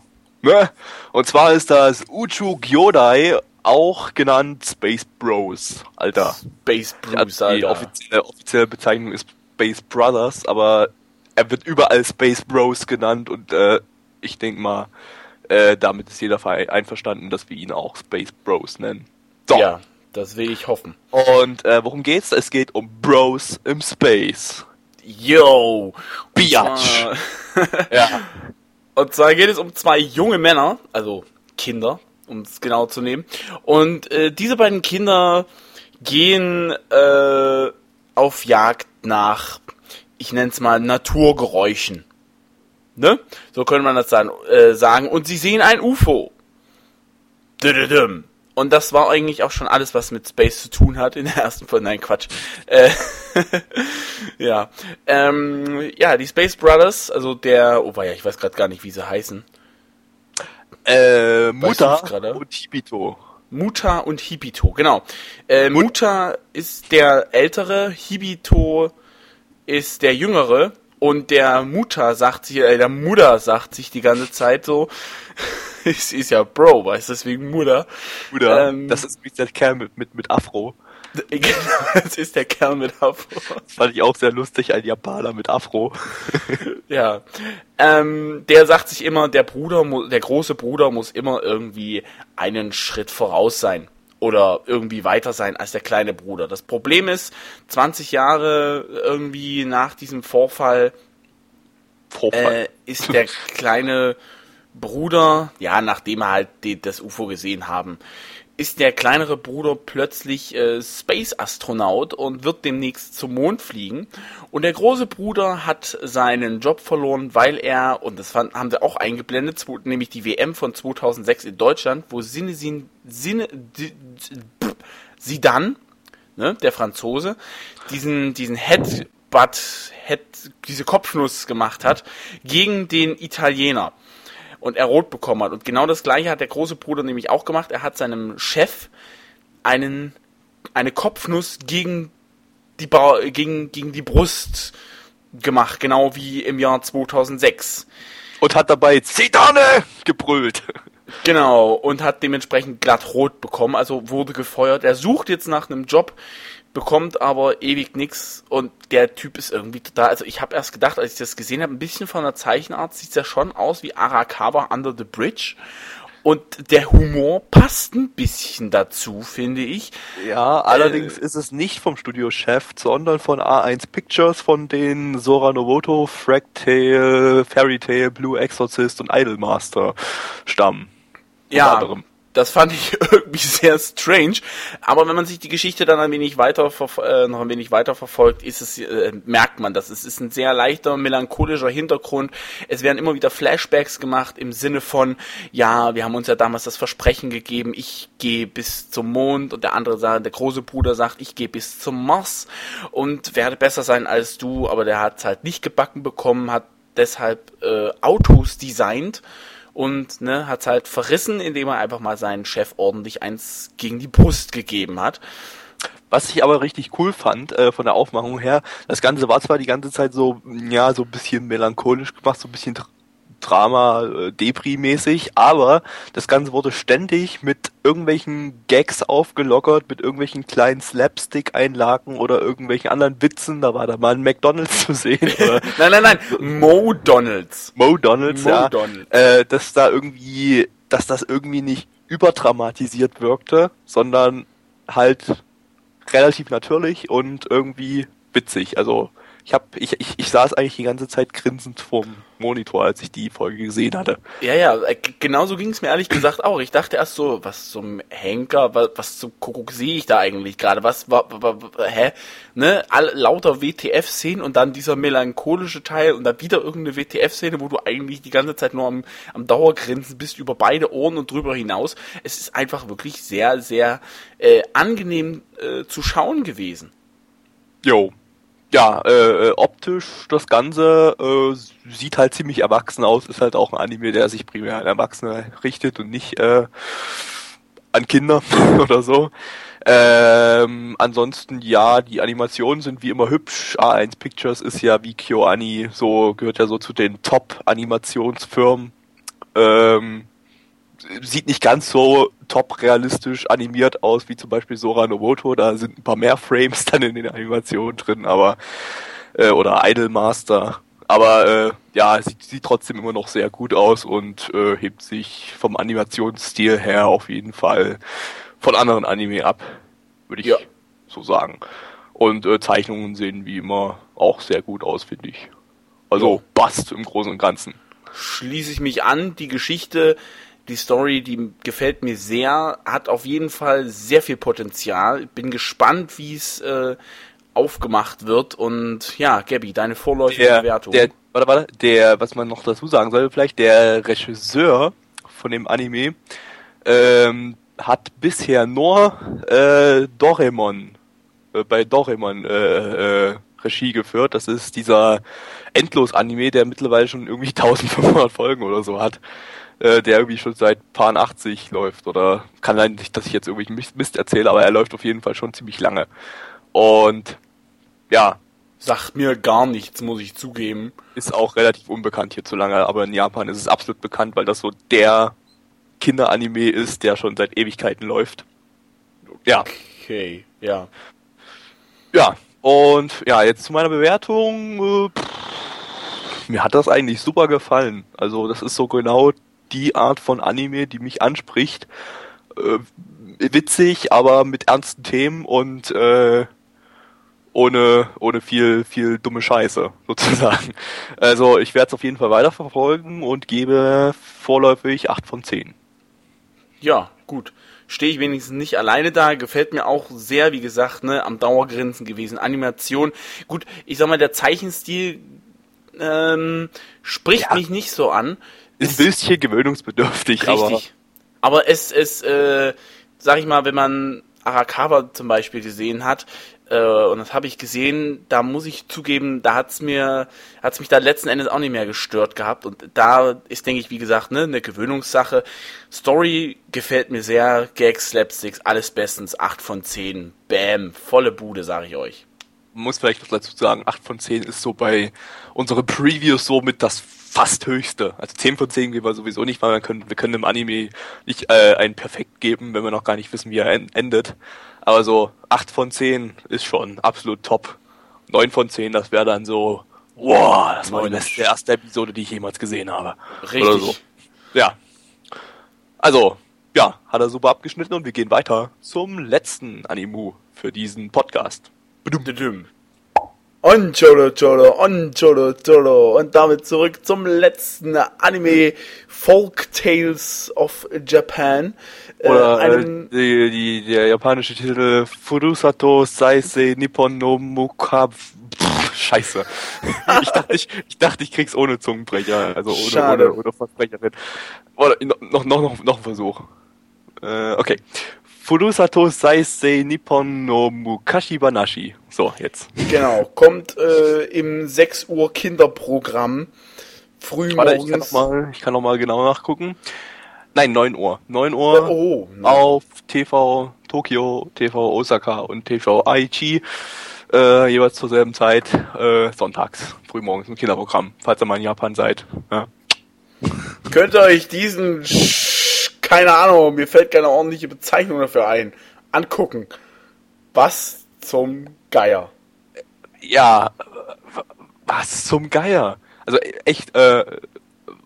Speaker 1: Ne? Und zwar ist das Uchu Gyodai, auch genannt Space Bros, Alter.
Speaker 2: Space Bros, Alter.
Speaker 1: Die offizielle, offizielle Bezeichnung ist Space Brothers, aber er wird überall Space Bros genannt und äh, ich denke mal, äh, damit ist jeder einverstanden, dass wir ihn auch Space Bros nennen.
Speaker 2: So. Ja, das will ich hoffen.
Speaker 1: Und äh, worum geht's? Es geht um Bros im Space.
Speaker 2: Yo!
Speaker 1: Biatch!
Speaker 2: ja. *laughs* Und zwar geht es um zwei junge Männer, also Kinder, um es genau zu nehmen. Und äh, diese beiden Kinder gehen äh, auf Jagd nach, ich nenne es mal, Naturgeräuschen. Ne? So könnte man das dann äh, sagen. Und sie sehen ein UFO. Und das war eigentlich auch schon alles, was mit Space zu tun hat in der ersten Folge. Nein, Quatsch. Äh, *laughs* ja. Ähm, ja, die Space Brothers, also der, oh ja, ich weiß gerade gar nicht, wie sie heißen.
Speaker 1: Äh, Muta und Hibito.
Speaker 2: Muta und Hibito, genau. Äh, Muta ist der ältere, Hibito ist der jüngere und der Muta sagt sich, äh, der Mutter sagt sich die ganze Zeit so, *laughs* *laughs* es ist ja Bro, weißt du, deswegen Mutter.
Speaker 1: Mutter, ähm, das ist wie der Kerl mit, mit, mit Afro. *laughs*
Speaker 2: Genau, das ist der Kerl mit Afro.
Speaker 1: Fand ich auch sehr lustig, ein Japaner mit Afro. *laughs*
Speaker 2: ja. Ähm, der sagt sich immer, der Bruder, der große Bruder muss immer irgendwie einen Schritt voraus sein oder irgendwie weiter sein als der kleine Bruder. Das Problem ist, 20 Jahre irgendwie nach diesem Vorfall, Vorfall. Äh, ist der kleine Bruder, ja, nachdem er halt die, das UFO gesehen haben, ist der kleinere Bruder plötzlich äh, Space-Astronaut und wird demnächst zum Mond fliegen. Und der große Bruder hat seinen Job verloren, weil er, und das fand, haben sie auch eingeblendet, nämlich die WM von 2006 in Deutschland, wo Sinesin, Sine, Sidan, ne, der Franzose, diesen, diesen Headbutt, Head, diese Kopfnuss gemacht hat, gegen den Italiener und er rot bekommen hat. Und genau das gleiche hat der große Bruder nämlich auch gemacht. Er hat seinem Chef einen, eine Kopfnuss gegen die, ba gegen, gegen die Brust gemacht, genau wie im Jahr 2006.
Speaker 1: Und hat dabei Zidane gebrüllt.
Speaker 2: Genau, und hat dementsprechend glatt rot bekommen, also wurde gefeuert. Er sucht jetzt nach einem Job bekommt aber ewig nix und der Typ ist irgendwie total, also ich habe erst gedacht, als ich das gesehen habe, ein bisschen von der Zeichenart sieht ja schon aus wie Arakawa Under the Bridge und der Humor passt ein bisschen dazu, finde ich.
Speaker 1: Ja, allerdings äh, ist es nicht vom Studiochef, sondern von A1 Pictures, von den Sora Novoto, Fractale, Fairy Tale, Blue Exorcist und Idolmaster stammen.
Speaker 2: Ja, anderem das fand ich *laughs* irgendwie sehr strange. Aber wenn man sich die Geschichte dann ein wenig weiter äh, noch ein wenig weiter verfolgt, ist es äh, merkt man das. Es ist ein sehr leichter melancholischer Hintergrund. Es werden immer wieder Flashbacks gemacht im Sinne von ja, wir haben uns ja damals das Versprechen gegeben, ich gehe bis zum Mond und der andere sagt, der große Bruder sagt, ich gehe bis zum Mars und werde besser sein als du, aber der hat es halt nicht gebacken bekommen, hat deshalb äh, Autos designt und ne, hat halt verrissen, indem er einfach mal seinen Chef ordentlich eins gegen die Brust gegeben hat.
Speaker 1: Was ich aber richtig cool fand äh, von der Aufmachung her, das Ganze war zwar die ganze Zeit so, ja, so ein bisschen melancholisch gemacht, so ein bisschen Drama, äh, Depri-mäßig, aber das Ganze wurde ständig mit irgendwelchen Gags aufgelockert, mit irgendwelchen kleinen Slapstick-Einlagen oder irgendwelchen anderen Witzen. Da war da mal ein McDonalds zu sehen. *laughs*
Speaker 2: nein, nein, nein, Mo Donalds.
Speaker 1: Mo Donalds, Mo ja. Donalds. Äh, dass da irgendwie, dass das irgendwie nicht überdramatisiert wirkte, sondern halt relativ natürlich und irgendwie witzig. Also ich habe ich, ich, ich saß eigentlich die ganze Zeit grinsend vorm Monitor, als ich die Folge gesehen hatte.
Speaker 2: Ja, ja, äh, genauso ging es mir ehrlich gesagt auch. Ich dachte erst so, was zum Henker, was, was zum Kuckuck sehe ich da eigentlich gerade? Was war, hä? Ne? All, lauter WTF-Szenen und dann dieser melancholische Teil und dann wieder irgendeine WTF-Szene, wo du eigentlich die ganze Zeit nur am, am Dauergrinsen bist über beide Ohren und drüber hinaus. Es ist einfach wirklich sehr, sehr äh, angenehm äh, zu schauen gewesen.
Speaker 1: Jo, ja, äh, äh, optisch das Ganze äh, sieht halt ziemlich erwachsen aus, ist halt auch ein Anime, der sich primär an Erwachsene richtet und nicht äh, an Kinder *laughs* oder so. Ähm, ansonsten ja, die Animationen sind wie immer hübsch. A1 Pictures ist ja wie KyoAni, so gehört ja so zu den Top-Animationsfirmen. Ähm, sieht nicht ganz so top realistisch animiert aus wie zum Beispiel Sora Nomoto. Da sind ein paar mehr Frames *laughs* dann in den Animationen drin, aber äh, oder Idolmaster. Aber äh, ja, sieht, sieht trotzdem immer noch sehr gut aus und äh, hebt sich vom Animationsstil her auf jeden Fall von anderen Anime ab, würde ich ja. so sagen. Und äh, Zeichnungen sehen wie immer auch sehr gut aus, finde ich. Also ja. Bast im Großen und Ganzen.
Speaker 2: Schließe ich mich an. Die Geschichte die Story, die gefällt mir sehr, hat auf jeden Fall sehr viel Potenzial. Bin gespannt, wie es äh, aufgemacht wird. Und ja, Gabby, deine vorläufige der, Bewertung.
Speaker 1: Der, warte, warte, der, was man noch dazu sagen soll, vielleicht der Regisseur von dem Anime ähm, hat bisher nur äh, Doraemon äh, bei Doraemon äh, äh, Regie geführt. Das ist dieser Endlos-Anime, der mittlerweile schon irgendwie *laughs* 1500 Folgen oder so hat äh, der irgendwie schon seit paar 80 läuft. Oder kann sein, dass ich jetzt irgendwie Mist erzähle, aber er läuft auf jeden Fall schon ziemlich lange. Und ja.
Speaker 2: Sagt mir gar nichts, muss ich zugeben.
Speaker 1: Ist auch relativ unbekannt hierzulande, aber in Japan ist es absolut bekannt, weil das so der Kinderanime ist, der schon seit Ewigkeiten läuft.
Speaker 2: Ja. Okay, ja.
Speaker 1: Ja, und ja, jetzt zu meiner Bewertung. Äh, pff, mir hat das eigentlich super gefallen. Also das ist so genau die Art von Anime, die mich anspricht. Äh, witzig, aber mit ernsten Themen und äh, ohne, ohne viel, viel dumme Scheiße, *laughs* sozusagen. Also ich werde es auf jeden Fall weiterverfolgen und gebe vorläufig 8 von 10.
Speaker 2: ja, gut. Stehe ich wenigstens nicht alleine da. Gefällt mir auch sehr, wie gesagt, ne, am Dauergrinsen gewesen. Animation. Gut, ich sag mal, der Zeichenstil ähm, spricht ja. mich nicht so an.
Speaker 1: Ist ein bisschen gewöhnungsbedürftig,
Speaker 2: richtig. aber. Aber es, es, äh, sag ich mal, wenn man Arakawa zum Beispiel gesehen hat, äh, und das habe ich gesehen, da muss ich zugeben, da hat's mir, hat's mich da letzten Endes auch nicht mehr gestört gehabt. Und da ist, denke ich, wie gesagt, ne, eine Gewöhnungssache. Story gefällt mir sehr, Gags, Slapsticks, alles bestens, 8 von 10, Bam, volle Bude, sage ich euch.
Speaker 1: Muss vielleicht noch dazu sagen, 8 von 10 ist so bei unseren Previews so mit das fast höchste. Also 10 von 10 geben wir sowieso nicht, weil wir können, wir können im Anime nicht äh, einen perfekt geben, wenn wir noch gar nicht wissen, wie er endet. Aber so 8 von 10 ist schon absolut top. 9 von 10, das wäre dann so, wow, das war die beste erste Episode, die ich jemals gesehen habe.
Speaker 2: Richtig. Oder so.
Speaker 1: Ja. Also, ja, hat er super abgeschnitten und wir gehen weiter zum letzten Animu für diesen Podcast.
Speaker 2: Badum. Badum. Onchoro Choro, Onchoro Choro. Und damit zurück zum letzten Anime Folk Tales of Japan.
Speaker 1: Äh, Oder äh, die, die, der japanische Titel Furusato Saisei Nippon no Muka. Scheiße. *laughs* ich dachte, ich, ich dachte, ich krieg's ohne Zungenbrecher, also ohne, Schade. ohne, ohne Versprecherin. Oder noch, noch, noch, noch ein Versuch. Äh, okay. Furusato Saisei Nippon no Mukashi Banashi. So, jetzt.
Speaker 2: Genau, kommt äh, im 6 Uhr Kinderprogramm früh Warte,
Speaker 1: morgens. Ich kann, noch mal, ich kann noch mal genau nachgucken. Nein, 9 Uhr. 9 Uhr oh, auf TV Tokio, TV Osaka und TV Aichi. Äh, jeweils zur selben Zeit, äh, sonntags, frühmorgens im Kinderprogramm, falls ihr mal in Japan seid. Ja.
Speaker 2: Könnt ihr euch diesen keine Ahnung, mir fällt keine ordentliche Bezeichnung dafür ein. Angucken. Was zum Geier?
Speaker 1: Ja, was zum Geier? Also echt, äh,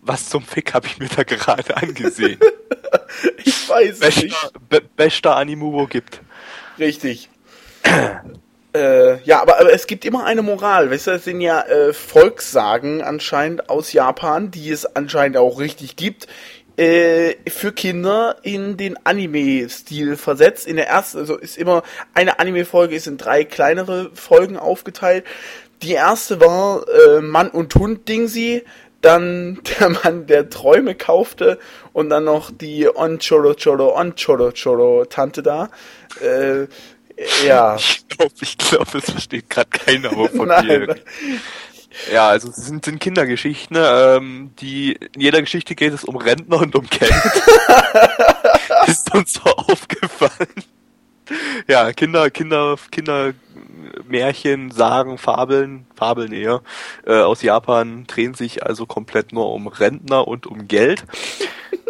Speaker 1: was zum Fick habe ich mir da gerade angesehen? *laughs*
Speaker 2: ich weiß
Speaker 1: bester, nicht. Be bester Animu, wo gibt.
Speaker 2: Richtig. *clears throat* äh, ja, aber, aber es gibt immer eine Moral. Weißt du, es sind ja äh, Volkssagen anscheinend aus Japan, die es anscheinend auch richtig gibt äh, für Kinder in den Anime-Stil versetzt. In der ersten, also ist immer eine Anime-Folge ist in drei kleinere Folgen aufgeteilt. Die erste war äh, Mann und Hund Dingsy, dann *laughs* der Mann, der Träume kaufte und dann noch die On Choro Choro On Choro Choro Tante da. Äh, ja.
Speaker 1: Ich glaube, ich glaub, es versteht gerade keiner von *laughs* Nein, dir. Ja, also es sind, sind Kindergeschichten, ähm, die in jeder Geschichte geht es um Rentner und um Geld. *laughs* ist uns so aufgefallen. Ja, Kinder, Kinder, Kinder, Märchen, Sagen, Fabeln, Fabeln eher, äh, aus Japan drehen sich also komplett nur um Rentner und um Geld.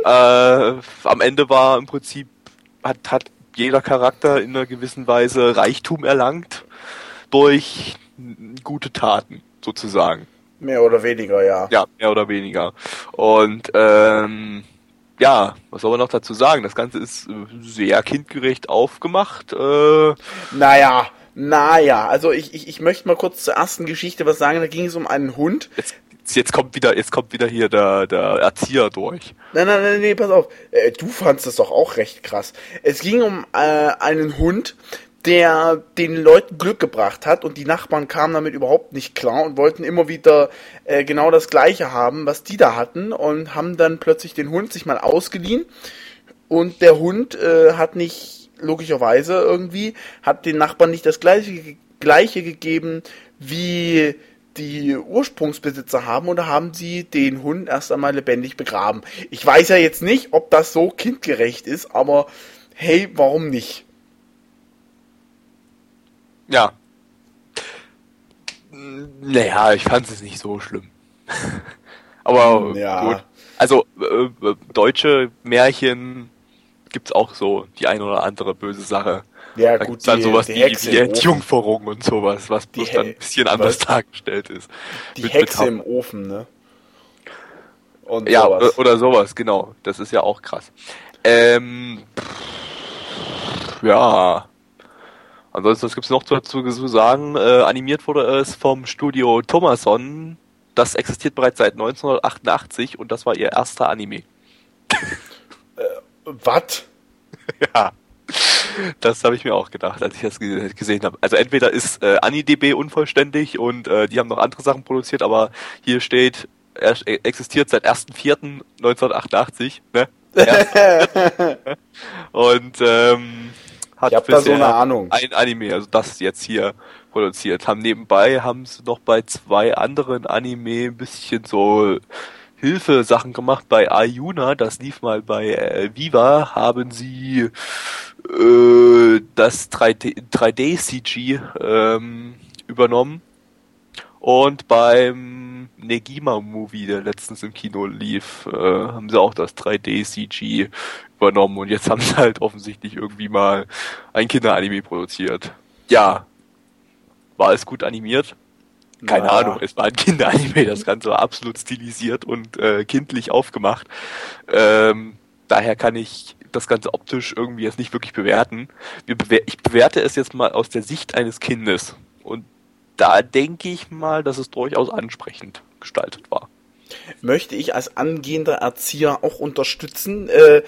Speaker 1: äh, am Ende war im Prinzip, hat, hat jeder Charakter in einer gewissen Weise Reichtum erlangt durch gute Taten sozusagen.
Speaker 2: Mehr oder weniger, ja.
Speaker 1: Ja, mehr oder weniger. Und ähm, ja, was soll man noch dazu sagen? Das Ganze ist äh, sehr kindgerecht aufgemacht. Äh,
Speaker 2: naja, naja, also ich, ich, ich möchte mal kurz zur ersten Geschichte was sagen. Da ging es um einen Hund.
Speaker 1: Jetzt, jetzt kommt wieder, jetzt kommt wieder hier der, der Erzieher durch.
Speaker 2: Nein, nein, nein, nee, pass auf. Äh, du fandst das doch auch recht krass. Es ging um äh, einen Hund, der den Leuten Glück gebracht hat und die Nachbarn kamen damit überhaupt nicht klar und wollten immer wieder äh, genau das gleiche haben, was die da hatten und haben dann plötzlich den Hund sich mal ausgeliehen und der Hund äh, hat nicht logischerweise irgendwie hat den Nachbarn nicht das gleiche gleiche gegeben wie die Ursprungsbesitzer haben oder haben sie den Hund erst einmal lebendig begraben. Ich weiß ja jetzt nicht, ob das so kindgerecht ist, aber hey, warum nicht?
Speaker 1: Ja. Naja, ich fand es nicht so schlimm. *laughs* Aber ja. gut. Also äh, äh, deutsche Märchen gibt's auch so die ein oder andere böse Sache.
Speaker 2: Ja, da gut,
Speaker 1: dann die, sowas die wie die Entjungferung und sowas, was bloß dann ein bisschen anders was? dargestellt ist.
Speaker 2: Die mit, Hexe mit im Ofen, ne?
Speaker 1: Und ja, sowas. oder sowas, genau. Das ist ja auch krass. Ähm, pff, ja, Ansonsten, was gibt's noch dazu zu sagen? Äh, animiert wurde es vom Studio Thomason. Das existiert bereits seit 1988 und das war ihr erster Anime.
Speaker 2: Äh, Was? *laughs*
Speaker 1: ja. Das habe ich mir auch gedacht, als ich das gesehen habe. Also entweder ist äh, AniDB unvollständig und äh, die haben noch andere Sachen produziert, aber hier steht, er existiert seit 1.4.1988, *laughs* ne? und ähm, hat
Speaker 2: ich hab da so eine Ahnung.
Speaker 1: ein Anime, also das jetzt hier produziert. Haben nebenbei haben sie noch bei zwei anderen Anime ein bisschen so Hilfe-Sachen gemacht. Bei Ayuna, das lief mal bei äh, Viva, haben sie äh, das 3D, 3D-CG ähm, übernommen. Und beim Negima-Movie, der letztens im Kino lief, äh, haben sie auch das 3D-CG übernommen. Und jetzt haben sie halt offensichtlich irgendwie mal ein Kinderanime produziert. Ja, war es gut animiert? Keine naja. Ahnung, es war ein Kinderanime, das Ganze war absolut stilisiert und äh, kindlich aufgemacht. Ähm, daher kann ich das Ganze optisch irgendwie jetzt nicht wirklich bewerten. Ich bewerte es jetzt mal aus der Sicht eines Kindes. Und da denke ich mal, dass es durchaus ansprechend gestaltet war.
Speaker 2: Möchte ich als angehender Erzieher auch unterstützen. Äh,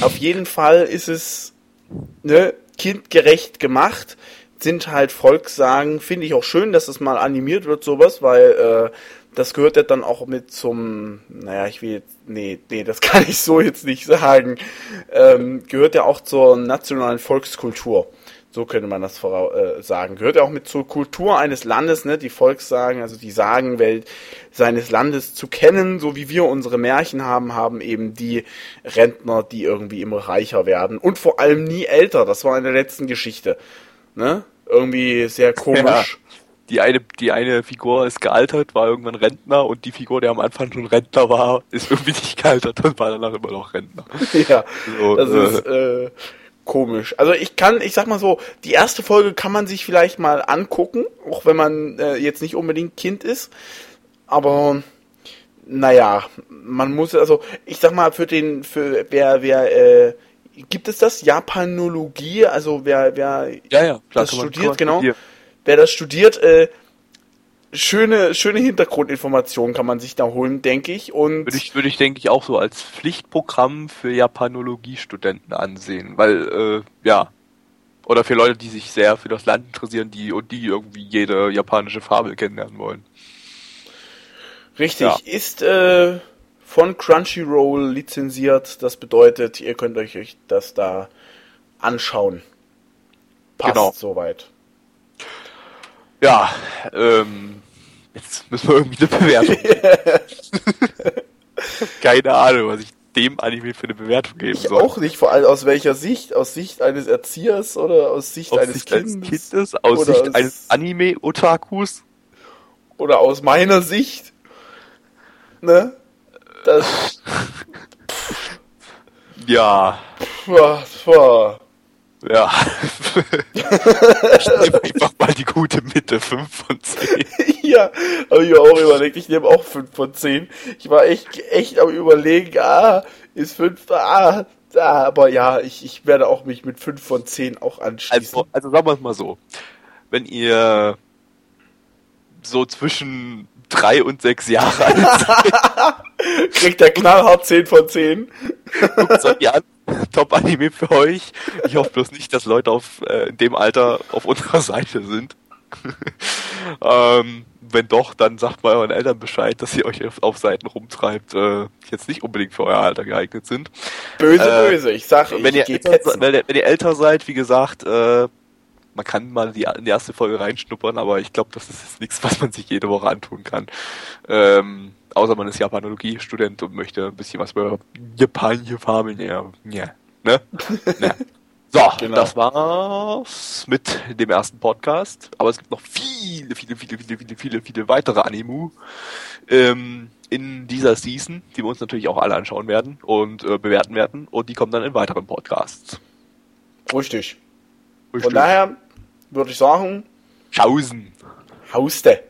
Speaker 2: auf jeden Fall ist es ne, kindgerecht gemacht sind halt Volkssagen, finde ich auch schön, dass es mal animiert wird, sowas, weil äh, das gehört ja dann auch mit zum, naja, ich will jetzt, nee, nee, das *laughs* kann ich so jetzt nicht sagen, ähm, gehört ja auch zur nationalen Volkskultur. So könnte man das äh, sagen. Gehört ja auch mit zur Kultur eines Landes, ne, die Volkssagen, also die Sagenwelt seines Landes zu kennen, so wie wir unsere Märchen haben, haben eben die Rentner, die irgendwie immer reicher werden und vor allem nie älter. Das war in der letzten Geschichte. Ne? irgendwie sehr komisch. Ja.
Speaker 1: Die eine, die eine Figur ist gealtert, war irgendwann Rentner und die Figur, der am Anfang schon Rentner war, ist irgendwie nicht gealtert und war danach immer noch Rentner. *laughs*
Speaker 2: Ja, so, das äh, ist äh, komisch. Also ich kann, ich sag mal so, die erste Folge kann man sich vielleicht mal angucken, auch wenn man äh, jetzt nicht unbedingt Kind ist. Aber naja, man muss also, ich sag mal, für den, für wer, wer äh, gibt es das? Japanologie, also wer, wer
Speaker 1: ja, ja,
Speaker 2: klar, das studiert, genau. Studieren. Wer das studiert, äh, schöne, schöne Hintergrundinformationen kann man sich da holen, denke ich. Und
Speaker 1: würde ich, würde ich, denke ich, auch so als Pflichtprogramm für Japanologie-Studenten ansehen, weil, äh, ja, oder für Leute, die sich sehr für das Land interessieren, die und die irgendwie jede japanische Fabel kennenlernen wollen.
Speaker 2: Richtig, ja. ist äh, von Crunchyroll lizenziert. Das bedeutet, ihr könnt euch das da anschauen. Passt genau. soweit.
Speaker 1: Ja, ähm, jetzt müssen wir irgendwie eine Bewertung. *laughs* Keine Ahnung, was ich dem Anime für eine Bewertung geben ich soll.
Speaker 2: auch nicht, vor allem aus welcher Sicht? Aus Sicht eines Erziehers oder aus Sicht
Speaker 1: aus
Speaker 2: eines
Speaker 1: Sicht Kindes? Kindes? Aus Sicht aus eines Anime-Otakus?
Speaker 2: Oder aus meiner Sicht? Ne? Das. *laughs*
Speaker 1: ja.
Speaker 2: Was war?
Speaker 1: Ja. *laughs* ich nehme einfach mal die gute Mitte, 5 von 10.
Speaker 2: ja, habe ich mir auch überlegt, ich nehme auch 5 von 10. Ich war echt, echt am überlegen, ah, ist 5, ah, ah, aber ja, ich, ich werde auch mich mit 5 von 10 auch anschließen.
Speaker 1: Also, also sagen wir es mal so. Wenn ihr so zwischen drei und sechs Jahre alt *laughs*
Speaker 2: Kriegt der knallhart 10 von 10.
Speaker 1: Guckt euch an. *laughs* Top-Anime für euch. Ich hoffe bloß nicht, dass Leute auf äh, in dem Alter auf unserer *laughs* Seite sind. *laughs* ähm, wenn doch, dann sagt mal euren Eltern Bescheid, dass ihr euch auf, auf Seiten rumtreibt, äh, die jetzt nicht unbedingt für euer Alter geeignet sind.
Speaker 2: Böse, äh, böse. Ich sag, ich
Speaker 1: wenn, ihr älter, wenn, ihr, wenn ihr älter seid, wie gesagt, äh, man kann mal die, in die erste Folge reinschnuppern, aber ich glaube, das ist jetzt nichts, was man sich jede Woche antun kann. Ähm, außer man ist Japanologie-Student und möchte ein bisschen was über japanische Fabeln, ja, ja, ne? *laughs* ne. So, genau. das war's mit dem ersten Podcast. Aber es gibt noch viele, viele, viele, viele, viele, viele, viele weitere Animu ähm, in dieser Season, die wir uns natürlich auch alle anschauen werden und äh, bewerten werden. Und die kommen dann in weiteren Podcasts.
Speaker 2: Richtig. Richtig. Von daher würde ich sagen,
Speaker 1: Schausen.
Speaker 2: Hauste.